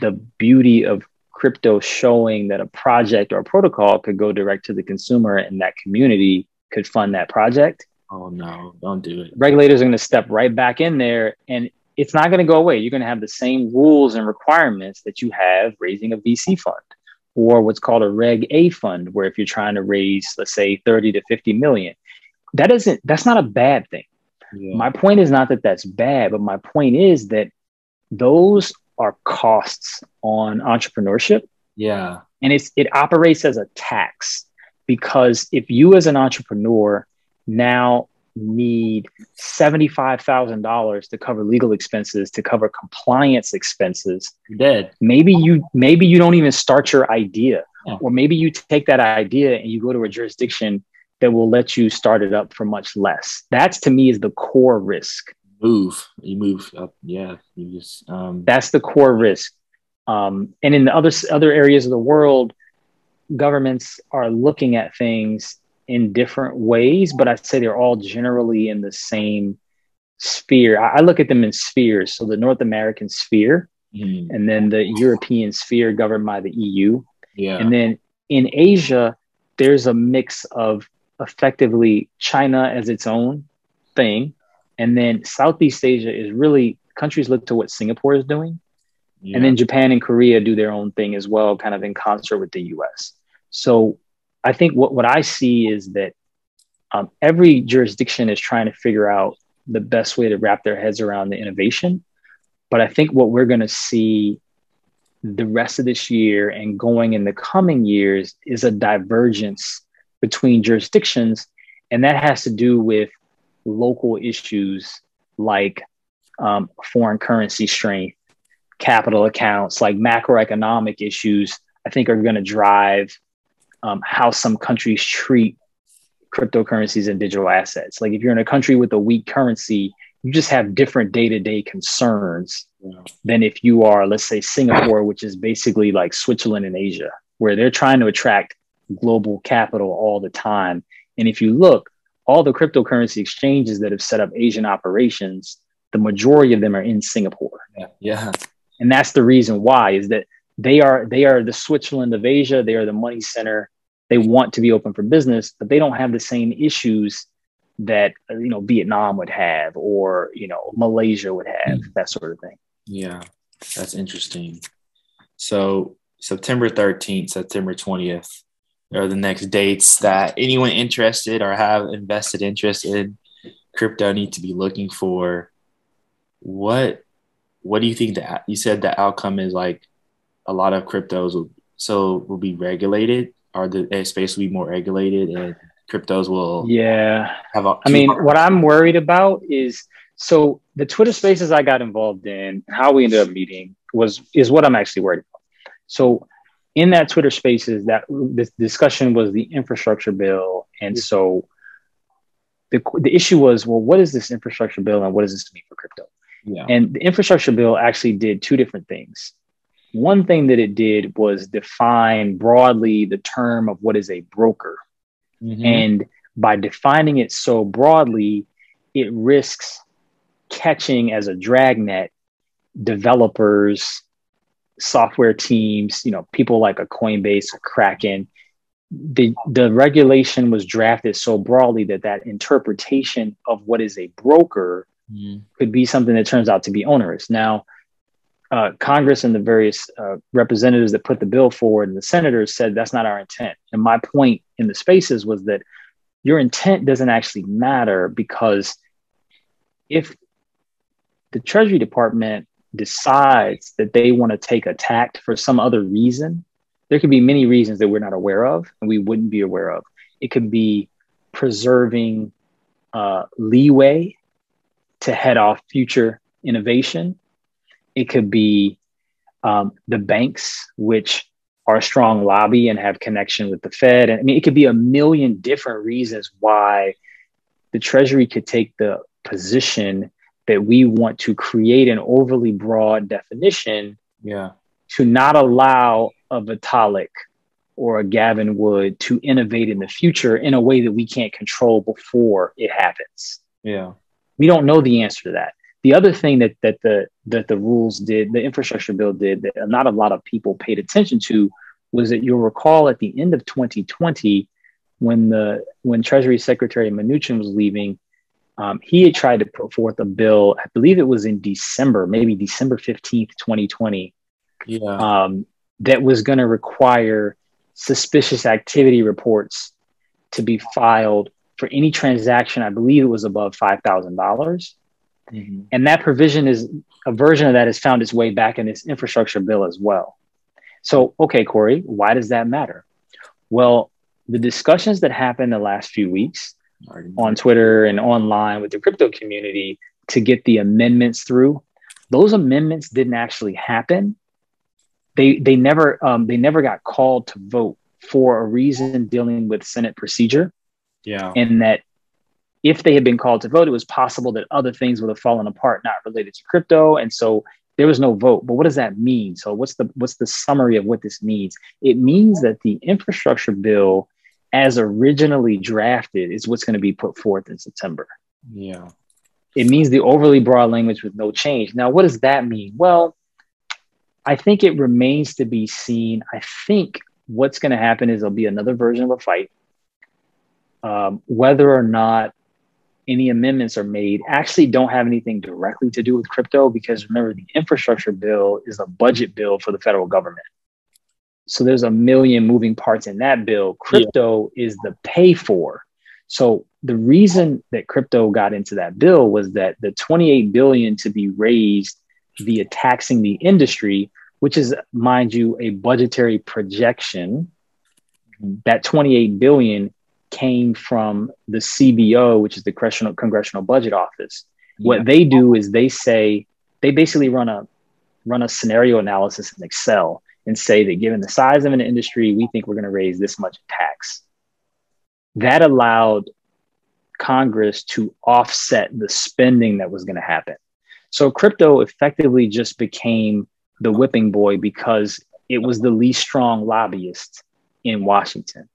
the beauty of crypto showing that a project or a protocol could go direct to the consumer and that community could fund that project. Oh no, don't do it. Regulators are going to step right back in there and it's not going to go away. You're going to have the same rules and requirements that you have raising a VC fund or what's called a Reg A fund, where if you're trying to raise, let's say 30 to 50 million, that isn't, that's not a bad thing. Yeah. My point is not that that's bad, but my point is that those are costs on entrepreneurship. Yeah. And it's it operates as a tax because if you as an entrepreneur now need $75,000 to cover legal expenses, to cover compliance expenses, you're dead. Maybe you maybe you don't even start your idea. Yeah. Or maybe you take that idea and you go to a jurisdiction that will let you start it up for much less. That's to me is the core risk. Move. You move up. Yeah. You just um that's the core risk. Um, and in the other other areas of the world, governments are looking at things in different ways, but I'd say they're all generally in the same sphere. I, I look at them in spheres. So the North American sphere, mm. and then the European sphere governed by the EU. Yeah. And then in Asia, there's a mix of effectively China as its own thing. And then Southeast Asia is really countries look to what Singapore is doing. Yeah. And then Japan and Korea do their own thing as well, kind of in concert with the US. So I think what, what I see is that um, every jurisdiction is trying to figure out the best way to wrap their heads around the innovation. But I think what we're going to see the rest of this year and going in the coming years is a divergence between jurisdictions. And that has to do with local issues like um, foreign currency strength, capital accounts, like macroeconomic issues, I think are going to drive um, how some countries treat cryptocurrencies and digital assets. Like if you're in a country with a weak currency, you just have different day-to-day concerns yeah. than if you are, let's say, Singapore, which is basically like Switzerland in Asia, where they're trying to attract global capital all the time. And if you look, all the cryptocurrency exchanges that have set up Asian operations, the majority of them are in Singapore. Yeah. yeah. And that's the reason why is that they are they are the Switzerland of Asia. They are the money center. They want to be open for business, but they don't have the same issues that you know Vietnam would have or you know Malaysia would have mm. that sort of thing. Yeah, that's interesting. So September 13th, September 20th are the next dates that anyone interested or have invested interest in crypto need to be looking for. What what do you think that you said the outcome is like a lot of cryptos will so will be regulated or the space will be more regulated and cryptos will yeah. have a, I mean what I'm worried about is so the Twitter spaces I got involved in how we ended up meeting was is what I'm actually worried about. So in that Twitter spaces that this discussion was the infrastructure bill and so the, the issue was well what is this infrastructure bill and what does this mean for crypto? Yeah. and the infrastructure bill actually did two different things one thing that it did was define broadly the term of what is a broker. Mm-hmm. And by defining it so broadly, it risks catching as a dragnet developers, software teams, you know, people like a Coinbase, a Kraken. The, the regulation was drafted so broadly that that interpretation of what is a broker mm. could be something that turns out to be onerous. Now, uh, Congress and the various uh, representatives that put the bill forward and the senators said that's not our intent. And my point in the spaces was that your intent doesn't actually matter because if the Treasury Department decides that they want to take a tact for some other reason, there could be many reasons that we're not aware of and we wouldn't be aware of. It could be preserving uh, leeway to head off future innovation it could be um, the banks, which are a strong lobby and have connection with the Fed. And I mean, it could be a million different reasons why the Treasury could take the position that we want to create an overly broad definition yeah. to not allow a Vitalik or a Gavin Wood to innovate in the future in a way that we can't control before it happens. Yeah. We don't know the answer to that. The other thing that that the that the rules did, the infrastructure bill did, that not a lot of people paid attention to, was that you'll recall at the end of 2020, when the when Treasury Secretary Mnuchin was leaving, um, he had tried to put forth a bill. I believe it was in December, maybe December 15th, 2020. Yeah. Um, that was going to require suspicious activity reports to be filed for any transaction. I believe it was above five thousand dollars Mm-hmm. And that provision is a version of that has found its way back in this infrastructure bill as well. So, okay, Corey, why does that matter? Well, the discussions that happened the last few weeks on Twitter and online with the crypto community to get the amendments through, those amendments didn't actually happen. They they never um, they never got called to vote for a reason dealing with Senate procedure. Yeah, and that if they had been called to vote, it was possible that other things would have fallen apart, not related to crypto, and so there was no vote. But what does that mean? So what's the what's the summary of what this means? It means that the infrastructure bill as originally drafted is what's going to be put forth in September. Yeah. It means the overly broad language with no change. Now, what does that mean? Well, I think it remains to be seen. I think what's going to happen is there'll be another version of a fight. Um, whether or not any amendments are made actually don't have anything directly to do with crypto because remember, the infrastructure bill is a budget bill for the federal government. So there's a million moving parts in that bill. Crypto yeah. is the pay for. So the reason that crypto got into that bill was that the 28 billion to be raised via taxing the industry, which is, mind you, a budgetary projection, that 28 billion came from the CBO, which is the Congressional, Congressional Budget Office. Yeah. What they do is they say they basically run a run a scenario analysis in Excel and say that given the size of an industry, we think we're going to raise this much tax. That allowed Congress to offset the spending that was going to happen. So crypto effectively just became the whipping boy because it was the least strong lobbyist in Washington.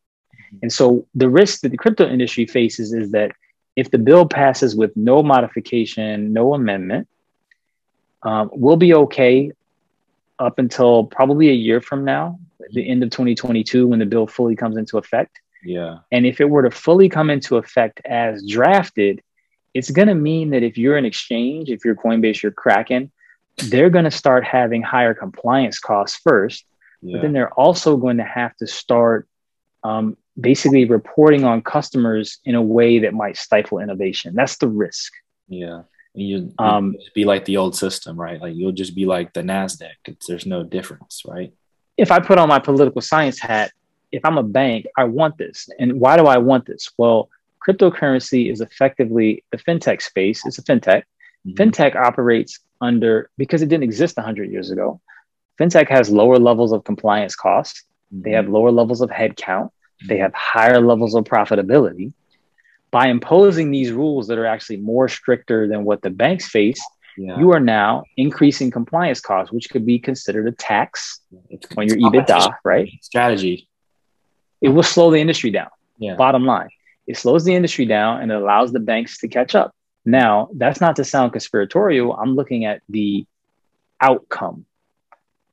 And so the risk that the crypto industry faces is that if the bill passes with no modification, no amendment, um, we'll be okay up until probably a year from now, the end of 2022, when the bill fully comes into effect. Yeah. And if it were to fully come into effect as drafted, it's going to mean that if you're an exchange, if you're Coinbase, you're Kraken, they're going to start having higher compliance costs first. Yeah. But then they're also going to have to start um, basically reporting on customers in a way that might stifle innovation. That's the risk. Yeah you um be like the old system, right? Like you'll just be like the Nasdaq. It's, there's no difference, right? If I put on my political science hat, if I'm a bank, I want this. And why do I want this? Well, cryptocurrency is effectively the fintech space. It's a fintech. Mm-hmm. Fintech operates under because it didn't exist 100 years ago. Fintech has lower levels of compliance costs. Mm-hmm. They have lower levels of headcount. Mm-hmm. They have higher levels of profitability by imposing these rules that are actually more stricter than what the banks face, yeah. you are now increasing compliance costs, which could be considered a tax it's, on your EBITDA, right? Strategy. It will slow the industry down. Yeah. Bottom line, it slows the industry down and it allows the banks to catch up. Now, that's not to sound conspiratorial. I'm looking at the outcome,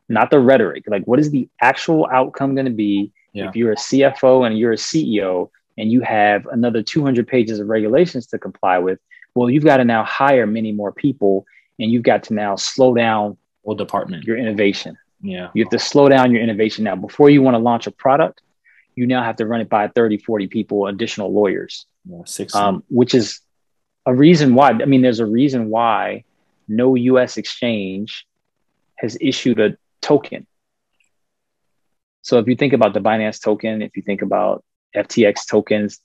not the rhetoric. Like, what is the actual outcome going to be yeah. if you're a CFO and you're a CEO and you have another 200 pages of regulations to comply with, well, you've got to now hire many more people and you've got to now slow down well department your innovation. Yeah. You have to slow down your innovation now. Before you want to launch a product, you now have to run it by 30, 40 people, additional lawyers. Yeah, six. Um, which is a reason why, I mean, there's a reason why no US exchange has issued a token. So if you think about the Binance token, if you think about FTX tokens,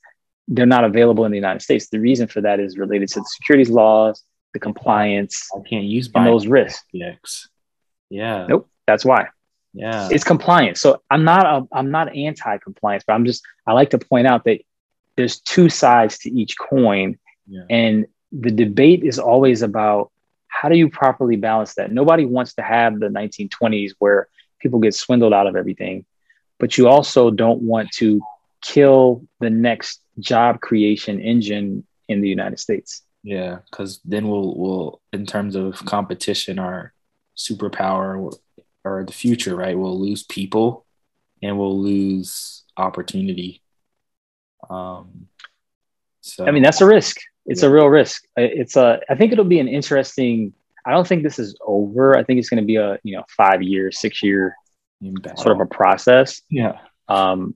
they're not available in the United States. The reason for that is related to the securities laws, the compliance. I can't use and those risks. FTX. Yeah. Nope. That's why. Yeah. It's compliance. So I'm not a, I'm not anti-compliance, but I'm just I like to point out that there's two sides to each coin. Yeah. And the debate is always about how do you properly balance that? Nobody wants to have the 1920s where people get swindled out of everything, but you also don't want to kill the next job creation engine in the United States. Yeah, because then we'll we'll in terms of competition, our superpower or the future, right? We'll lose people and we'll lose opportunity. Um, so I mean that's a risk. It's yeah. a real risk. It's a. I think it'll be an interesting. I don't think this is over. I think it's going to be a you know five year, six year sort of a process. Yeah. Um,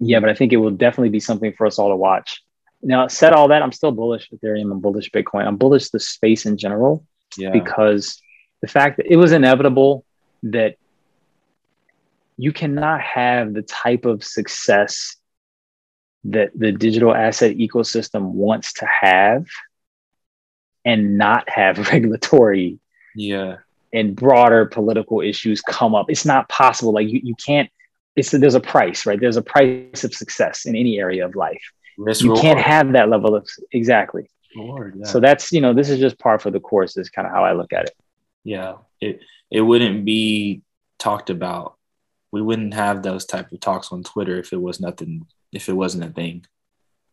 yeah, but I think it will definitely be something for us all to watch. Now, said all that, I'm still bullish Ethereum. I'm bullish Bitcoin. I'm bullish the space in general Yeah. because the fact that it was inevitable that you cannot have the type of success that the digital asset ecosystem wants to have and not have regulatory yeah. and broader political issues come up. It's not possible. Like you, you can't, it's there's a price, right? There's a price of success in any area of life. Risk You reward. can't have that level of exactly. Reward, yeah. So that's, you know, this is just par for the course, is kind of how I look at it. yeah it it wouldn't be talked about we wouldn't have those type of talks on twitter if it was nothing if it wasn't a thing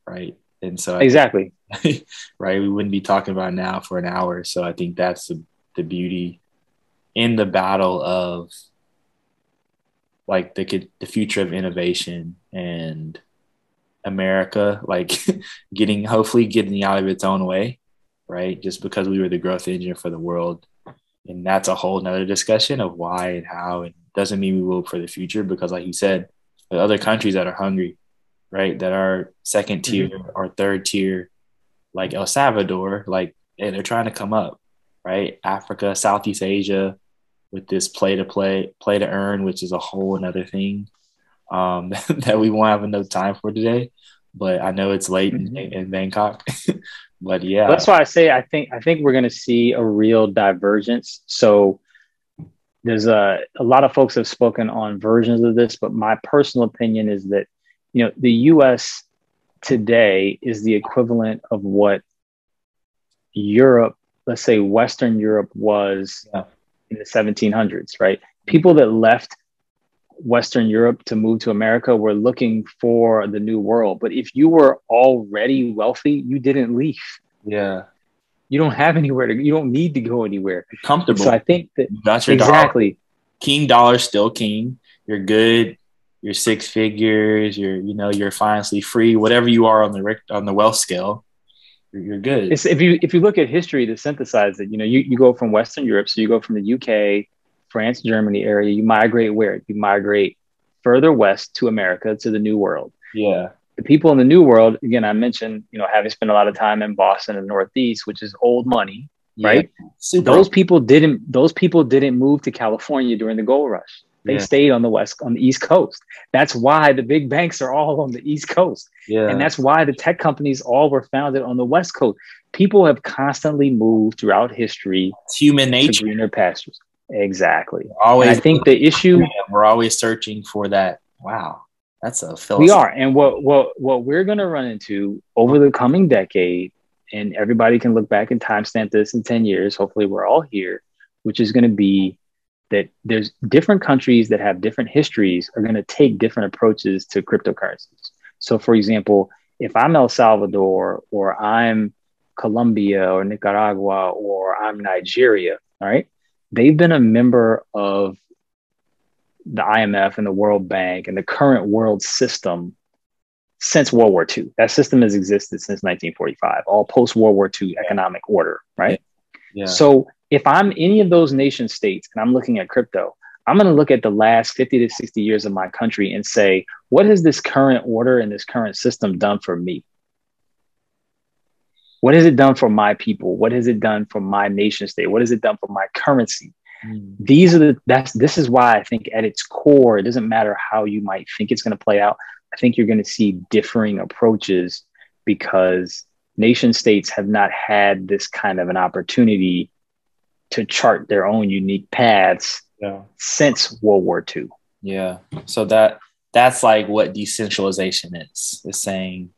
right? And so I Exactly. think- right we wouldn't be talking about now for an hour. So i think that's the, the beauty in the battle of like the the future of innovation and america like getting hopefully getting out of its own way right? Just because we were the growth engine for the world. And that's a whole nother discussion of why and how. It doesn't mean we will for the future because like you said are other countries that are hungry right that are second tier or third tier like el salvador like and they're trying to come up right africa southeast asia with this play to play play to earn which is a whole another thing um, that we won't have enough time for today but i know it's late in, Mhm. in bangkok but yeah That's why I say I think I think we're going to see a real divergence. So there's a a lot of folks have spoken on versions of this, but my personal opinion is that you know the U.S. today is the equivalent of what Europe, let's say Western Europe, was Yeah. in the 1700s. Right? People that left Western Europe to move to America were looking for the new world. But if you were already wealthy, you didn't leave yeah you don't have anywhere to you don't need to go anywhere comfortable so i think that got your dollar exactly king dollar still king. You're good. You're six figures. You're you know you're financially free. Whatever you are on the on the wealth scale, you're, you're good. it's, if you if you look at history to synthesize it you know you, you go from western europe so you go from the uk france germany area you migrate where you migrate further west to america to the new world yeah, the people in the new world again i mentioned you know having spent a lot of time in boston and the northeast which is old money Yeah. right Super. those people didn't those people didn't move to california during the gold rush they Yeah. stayed on the west on the east coast. That's why the big banks are all on the east coast. Yeah, and that's why the tech companies all were founded on the west coast. People have constantly moved throughout history it's human nature. greener pastures. Exactly. And Always, i think the issue we're always searching for that. Wow, that's a we are. And what what what we're going to run into over the coming decade and everybody can look back and timestamp this in 10 years hopefully we're all here which is going to be that there's different countries that have different histories are going to take different approaches to cryptocurrencies so for example if i'm el salvador or i'm colombia or nicaragua or i'm nigeria all right they've been a member of the IMF and the World Bank and the current world system since World War II. That system has existed since 1945, all post World War II economic order, right? Yeah, So if I'm any of those nation states and I'm looking at crypto, I'm going to look at the last 50 to 60 years of my country and say, what has this current order and this current system done for me? What has it done for my people? What has it done for my nation state? What has it done for my currency? Mm. these are the that's this is why I think at its core, it doesn't matter how you might think it's going to play out. I think you're going to see differing approaches because nation states have not had this kind of an opportunity to chart their own unique paths yeah, since World War II. yeah. So that that's like what decentralization is. Is saying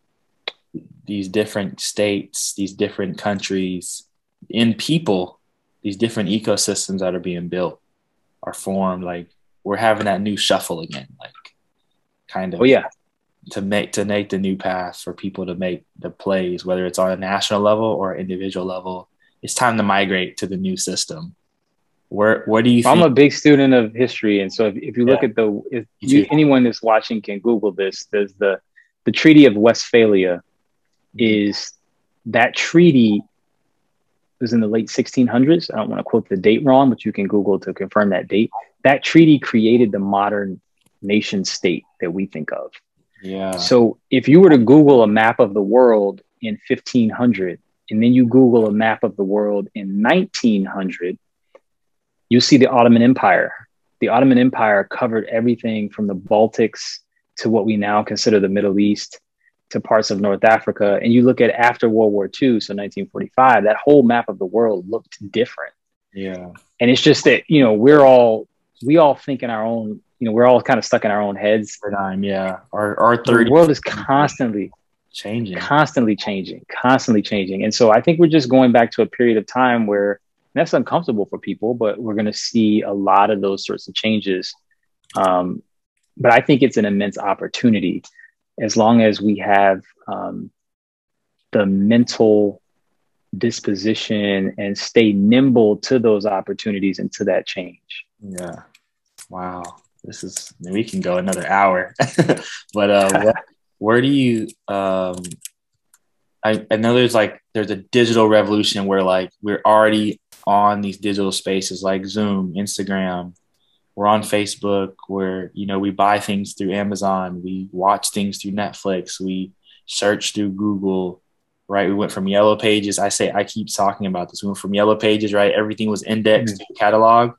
these different states, these different countries, in people, these different ecosystems that are being built are formed. Like we're having that new shuffle again, like kind of. Oh yeah, to make to make the new path for people to make the plays, whether it's on a national level or individual level. It's time to migrate to the new system. Where where do you I'm think? a big student of history, and so if, if you look Yeah. at the if you, anyone that's watching can Google this. There's the the Treaty of Westphalia mm-hmm. is that treaty was in the late 1600s. I don't want to quote the date wrong, but you can Google to confirm that date. That treaty created the modern nation state that we think of. Yeah. So if you were to Google a map of the world in 1500, and then you Google a map of the world in 1900, you see the Ottoman Empire. The Ottoman Empire covered everything from the Baltics to what we now consider the Middle East to parts of North Africa. And you look at after World War II, so 1945, that whole map of the world looked different. Yeah. And it's just that, you know, we're all, we all think in our own, you know, we're all kind of stuck in our own heads. Paradigm, yeah. Our, our 30 The world is constantly, changing. constantly changing, constantly changing. And so I think we're just going back to a period of time where that's uncomfortable for people, but we're going to see a lot of those sorts of changes. Um, but I think it's an immense opportunity as long as we have um, the mental disposition and stay nimble to those opportunities and to that change. Yeah. Wow. This is we can go another hour. but uh where, do you um I, I know there's like there's a digital revolution where like we're already on these digital spaces like Zoom, Instagram, we're on Facebook where you know we buy things through Amazon, we watch things through Netflix, we search through Google, right? We went from yellow pages. I say I keep talking about this. We went from yellow pages, right? Everything was indexed mm-hmm. to catalog.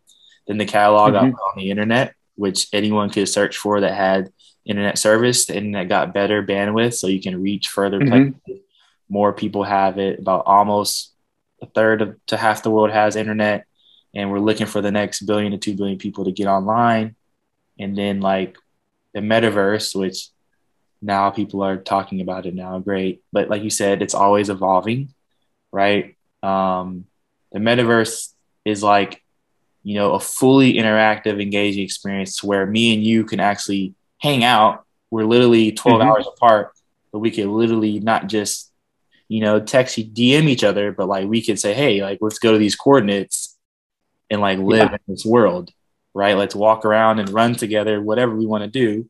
Then the catalog mm-hmm. on the internet, which anyone could search for that had internet service. The internet got better bandwidth, so you can reach further mm-hmm. places. More people have it. About almost a third of, to half the world has internet and we're looking for the next billion to two billion people to get online and then like the metaverse which now people are talking about it now great but like you said it's always evolving right um, the metaverse is like you know a fully interactive engaging experience where me and you can actually hang out we're literally 12 mm-hmm. hours apart but we could literally not just you know text dm each other but like we could say hey like let's go to these coordinates and like live yeah. in this world, right? Let's walk around and run together, whatever we want to do.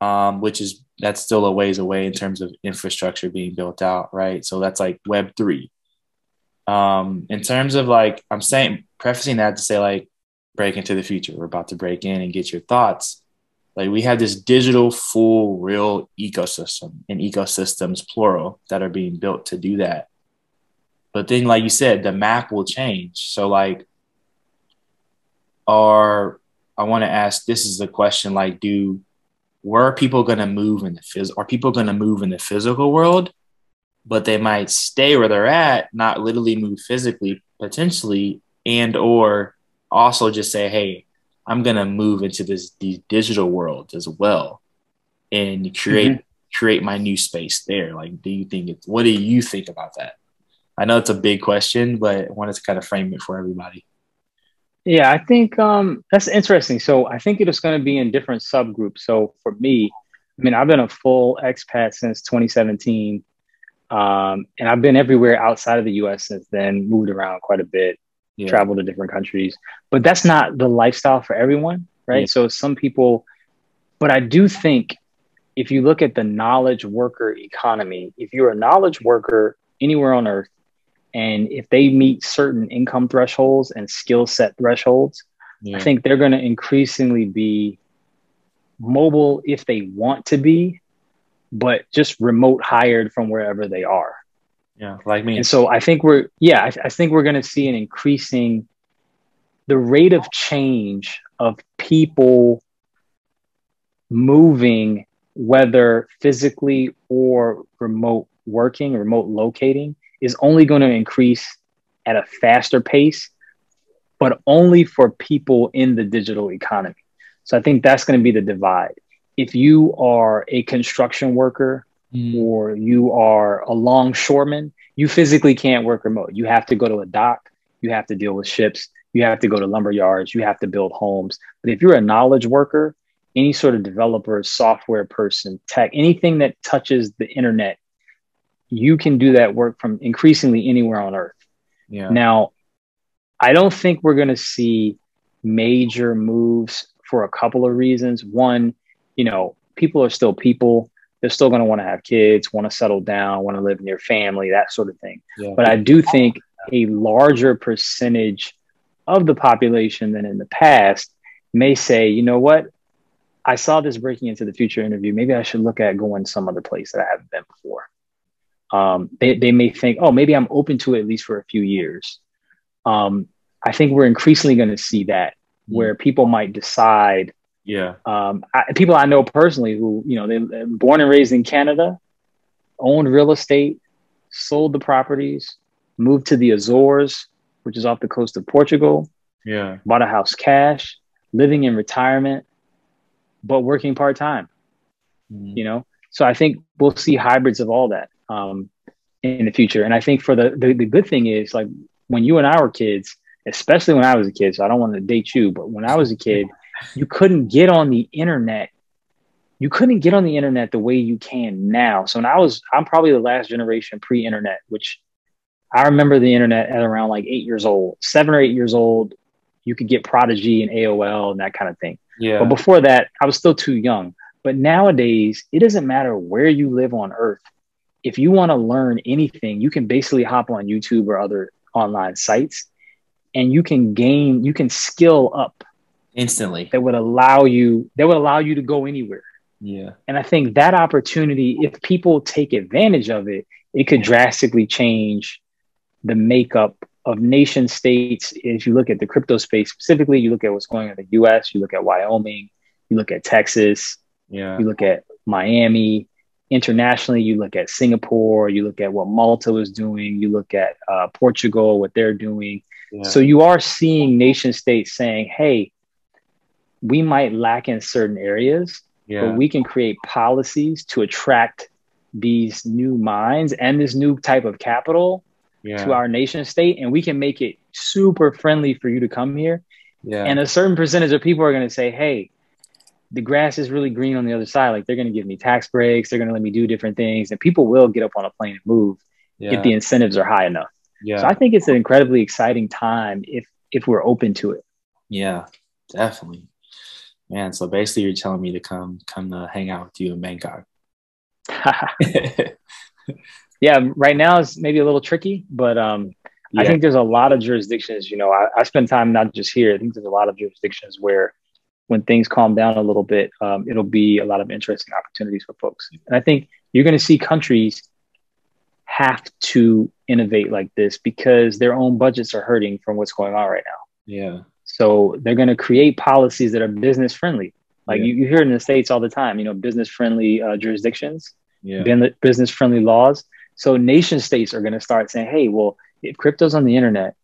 Um, which is that's still a ways away in terms of infrastructure being built out, right? So that's like Web three. Um, in terms of like, I'm saying, prefacing that to say like, break into the future. We're about to break in and get your thoughts. Like we have this digital, full, real ecosystem and ecosystems plural that are being built to do that. But then, like you said, the map will change. So like are I want to ask this is the question like do where are people going to move in the phys are people going to move in the physical world but they might stay where they're at not literally move physically potentially and or also just say hey i'm going to move into this digital world as well and create mm-hmm. create my new space there like do you think it's what do you think about that i know it's a big question but i wanted to kind of frame it for everybody yeah, I think um, that's interesting. So I think it is going to be in different subgroups. So for me, I mean, I've been a full expat since 2017, um, and I've been everywhere outside of the U.S. since then. Moved around quite a bit, yeah. traveled to different countries, but that's not the lifestyle for everyone, right? Yeah. So some people, but I do think if you look at the knowledge worker economy, if you're a knowledge worker anywhere on earth, and if they meet certain income thresholds and skill set thresholds, yeah. I think they're going to increasingly be mobile if they want to be, but just remote hired from wherever they are. Yeah, like me. And so I think we're, yeah, I, I think we're going to see an increasing, the rate of change of people moving, whether physically or remote working, remote locating, is only going to increase at a faster pace, but only for people in the digital economy. So I think that's going to be the divide. If you are a construction worker mm. or you are a longshoreman, you physically can't work remote. You have to go to a dock, you have to deal with ships, you have to go to lumber yards, you have to build homes. But if you're a knowledge worker, any sort of developer, software person, tech, anything that touches the internet you can do that work from increasingly anywhere on earth. Yeah. Now, I don't think we're going to see major moves for a couple of reasons. One, you know, people are still people. They're still going to want to have kids, want to settle down, want to live near family, that sort of thing. Yeah. But I do think a larger percentage of the population than in the past may say, you know what? I saw this breaking into the future interview. Maybe I should look at going some other place that I haven't been before. Um, they, they may think, oh, maybe I'm open to it at least for a few years. Um, I think we're increasingly going to see that mm. where people might decide. Yeah. Um, I, people I know personally who, you know, they born and raised in Canada, owned real estate, sold the properties, moved to the Azores, which is off the coast of Portugal. Yeah. Bought a house cash, living in retirement, but working part time. Mm-hmm. You know, so I think we'll see hybrids of all that um, in the future. And I think for the, the the good thing is like when you and I were kids, especially when I was a kid. So I don't want to date you, but when I was a kid, you couldn't get on the internet. You couldn't get on the internet the way you can now. So when I was, I'm probably the last generation pre-internet, which I remember the internet at around like eight years old, seven or eight years old. You could get Prodigy and AOL and that kind of thing. Yeah. But before that, I was still too young. But nowadays, it doesn't matter where you live on earth. If you want to learn anything, you can basically hop on YouTube or other online sites and you can gain, you can skill up instantly that would allow you, that would allow you to go anywhere. Yeah. And I think that opportunity, if people take advantage of it, it could drastically change the makeup of nation states, if you look at the crypto space specifically, you look at what's going on in the US, you look at Wyoming, you look at Texas, yeah. you look at Miami. Internationally, you look at Singapore, you look at what Malta is doing, you look at uh, Portugal, what they're doing. Yeah. So you are seeing nation states saying, hey, we might lack in certain areas, yeah. but we can create policies to attract these new minds and this new type of capital yeah. to our nation state and we can make it super friendly for you to come here. Yeah. And a certain percentage of people are going to say, hey, the grass is really green on the other side. Like they're going to give me tax breaks. They're going to let me do different things. And people will get up on a plane and move yeah. if the incentives are high enough. Yeah. So I think it's an incredibly exciting time if if we're open to it. Yeah, definitely. Man, so basically you're telling me to come come to hang out with you in Bangkok. yeah, right now it's maybe a little tricky, but um, yeah. I think there's a lot of jurisdictions. You know, I, I, spend time not just here. I think there's a lot of jurisdictions where, when things calm down a little bit, um, it'll be a lot of interesting opportunities for folks. And I think you're going to see countries have to innovate like this because their own budgets are hurting from what's going on right now. Yeah. So they're going to create policies that are business friendly. Like yeah. you, you, hear in the states all the time. You know, business friendly uh, jurisdictions, yeah. business friendly laws. So nation states are going to start saying, hey, well, if crypto's on the internet,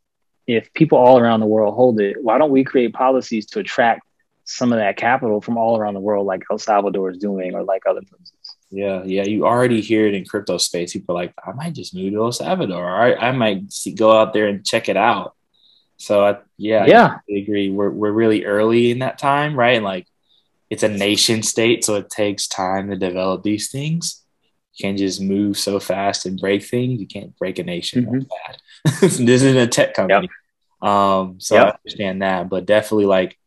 if people all around the world hold it, why don't we create policies to attract some of that capital from all around the world, like El Salvador is doing, or like other places? Yeah, yeah, you already hear it in crypto space. People are like, I might just move to El Salvador. I, I might see, go out there and check it out. So I, yeah, yeah, I agree. We're we're really early in that time, right? And like, it's a nation state, so it takes time to develop these things You can't just move so fast and break things. You can't break a nation mm-hmm. bad. this isn't a tech company. Yep. Um, so yep. I understand that, but definitely like,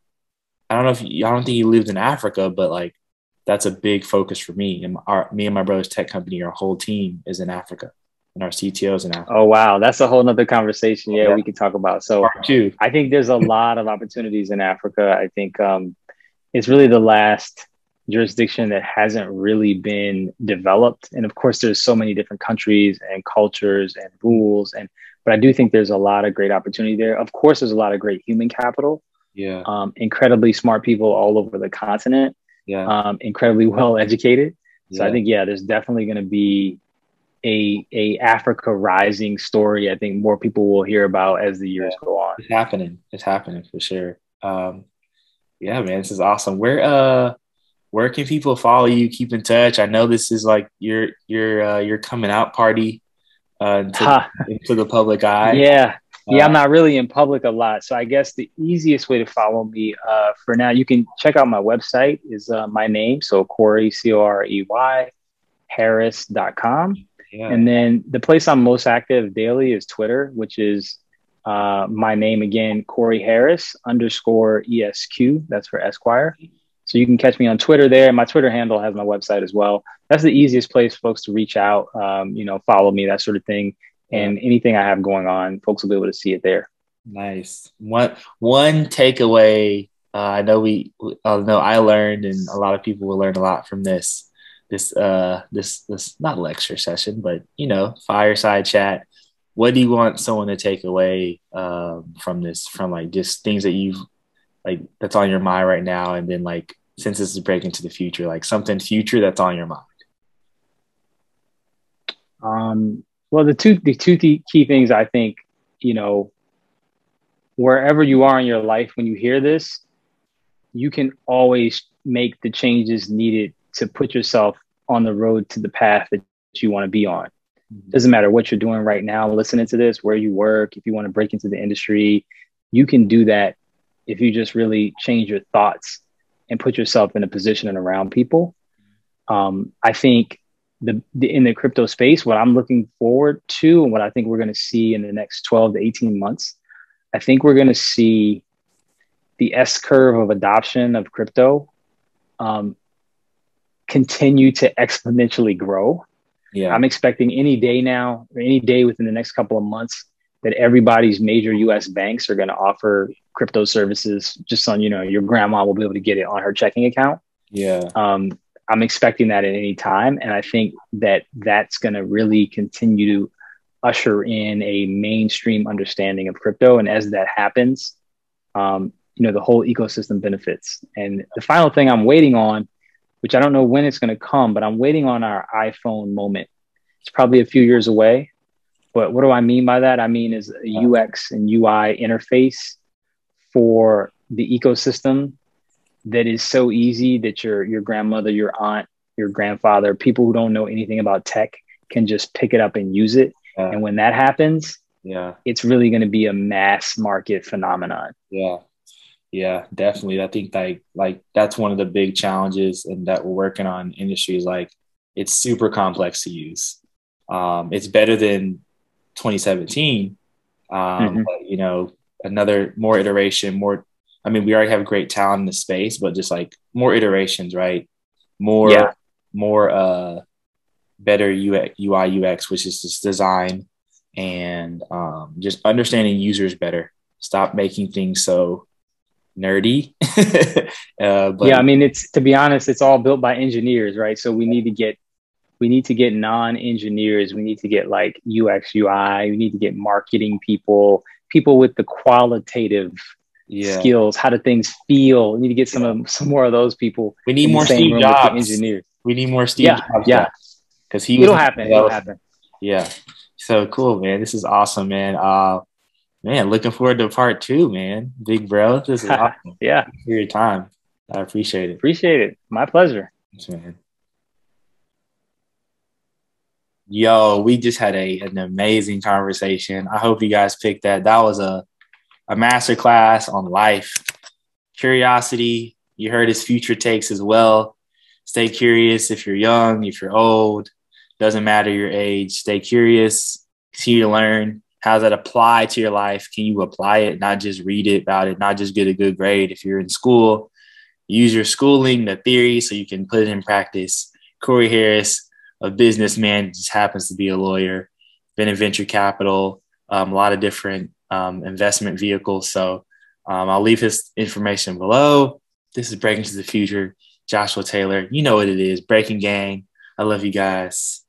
I don't know if you, I don't think you lived in Africa, but like that's a big focus for me and our, me and my brother's tech company, our whole team is in Africa and our CTOs in Africa. Oh, wow. That's a whole nother conversation. Yeah, yeah. we could talk about. So Part two. I think there's a lot of opportunities in Africa. I think, um, it's really the last jurisdiction that hasn't really been developed. And of course, there's so many different countries and cultures and rules. And but I do think there's a lot of great opportunity there. Of course, there's a lot of great human capital. Yeah. Um, incredibly smart people all over the continent. Yeah. Um, incredibly well educated. So yeah. I think yeah, there's definitely going to be a a Africa rising story. I think more people will hear about as the years yeah. go on. It's happening. It's happening for sure. Um, yeah, man, this is awesome. Where uh where can people follow you? Keep in touch. I know this is like your your uh, your coming out party uh, into, huh. into the public eye. Yeah, yeah. Uh, I'm not really in public a lot, so I guess the easiest way to follow me uh, for now, you can check out my website. Is uh, my name so Corey C O R E Y Harris.com. Yeah. And then the place I'm most active daily is Twitter, which is uh, my name again, Corey Harris underscore ESQ. That's for Esquire. So you can catch me on Twitter there. My Twitter handle has my website as well. That's the easiest place folks to reach out, um, you know, follow me, that sort of thing. And anything I have going on, folks will be able to see it there. Nice. One one takeaway Uh, I know we, I know I learned, and a lot of people will learn a lot from this, this, uh, this, this not lecture session, but you know, fireside chat. What do you want someone to take away um, from this? From like just things that you've like that's on your mind right now, and then like since this is breaking to the future, like something future that's on your mind. Um, well, the two the two key things I think you know wherever you are in your life when you hear this, you can always make the changes needed to put yourself on the road to the path that you want to be on. Mm-hmm. Doesn't matter what you're doing right now, listening to this, where you work, if you want to break into the industry, you can do that if you just really change your thoughts and put yourself in a position and around people. Um, I think the, the, in the crypto space, what I'm looking forward to and what I think we're going to see in the next 12 to 18 months, I think we're going to see the S curve of adoption of crypto um, continue to exponentially grow. Yeah. I'm expecting any day now, or any day within the next couple of months, that everybody's major US banks are going to offer crypto services just on, you know, your grandma will be able to get it on her checking account. Yeah. Um, I'm expecting that at any time. And I think that that's going to really continue to usher in a mainstream understanding of crypto. And as that happens, um, you know the whole ecosystem benefits and the final thing i'm waiting on which i don't know when it's going to come but i'm waiting on our iphone moment. It's probably a few years away but what do i mean by that? I mean is a ux and ui interface for the ecosystem that is so easy that your your grandmother your aunt your grandfather people who don't know anything about tech can just pick it up and use it. Yeah. and when that happens yeah. it's really going to be a mass market phenomenon. Yeah yeah, definitely. I think like like that's one of the big challenges and that we're working on industries like it's super complex to use. Um, it's better than 2017. Um, mm-hmm. but, you know, another more iteration, more I mean, we already have great talent in the space, but just like more iterations, right? More yeah. more uh better UX, UI UX, which is just design and um, just understanding users better. Stop making things so nerdy. uh, but yeah, I mean, it's to be honest, it's all built by engineers, right? So we need to get we need to get non-engineers. We need to get like UX, UI. We need to get marketing people, people with the qualitative yeah. skills. How do things feel? We need to get some of some more of those people. We need more Steve Jobs. Engineers. We need more Steve yeah, Jobs. Yeah, because he it'll happen. It'll happen. Yeah. So cool, man. This is awesome, man. Uh, man, looking forward to part two, man. Big bro, this is awesome. yeah, for your time. I appreciate it. Appreciate it. My pleasure. Thanks, man. Yo, we just had a an amazing conversation. I hope you guys picked that. That was a a master class on life, curiosity. You heard his future takes as well. Stay curious if you're young, if you're old, doesn't matter your age. Stay curious, continue to learn how does that apply to your life? Can you apply it, not just read it about it, not just get a good grade? If you're in school, use your schooling, the theory, so you can put it in practice. Corey Harris, a businessman, just happens to be a lawyer, been in venture capital, um, a lot of different um, investment vehicles. So um, I'll leave his information below. This is Breaking to the Future. Joshua Taylor, you know what it is. Breaking Gang. I love you guys.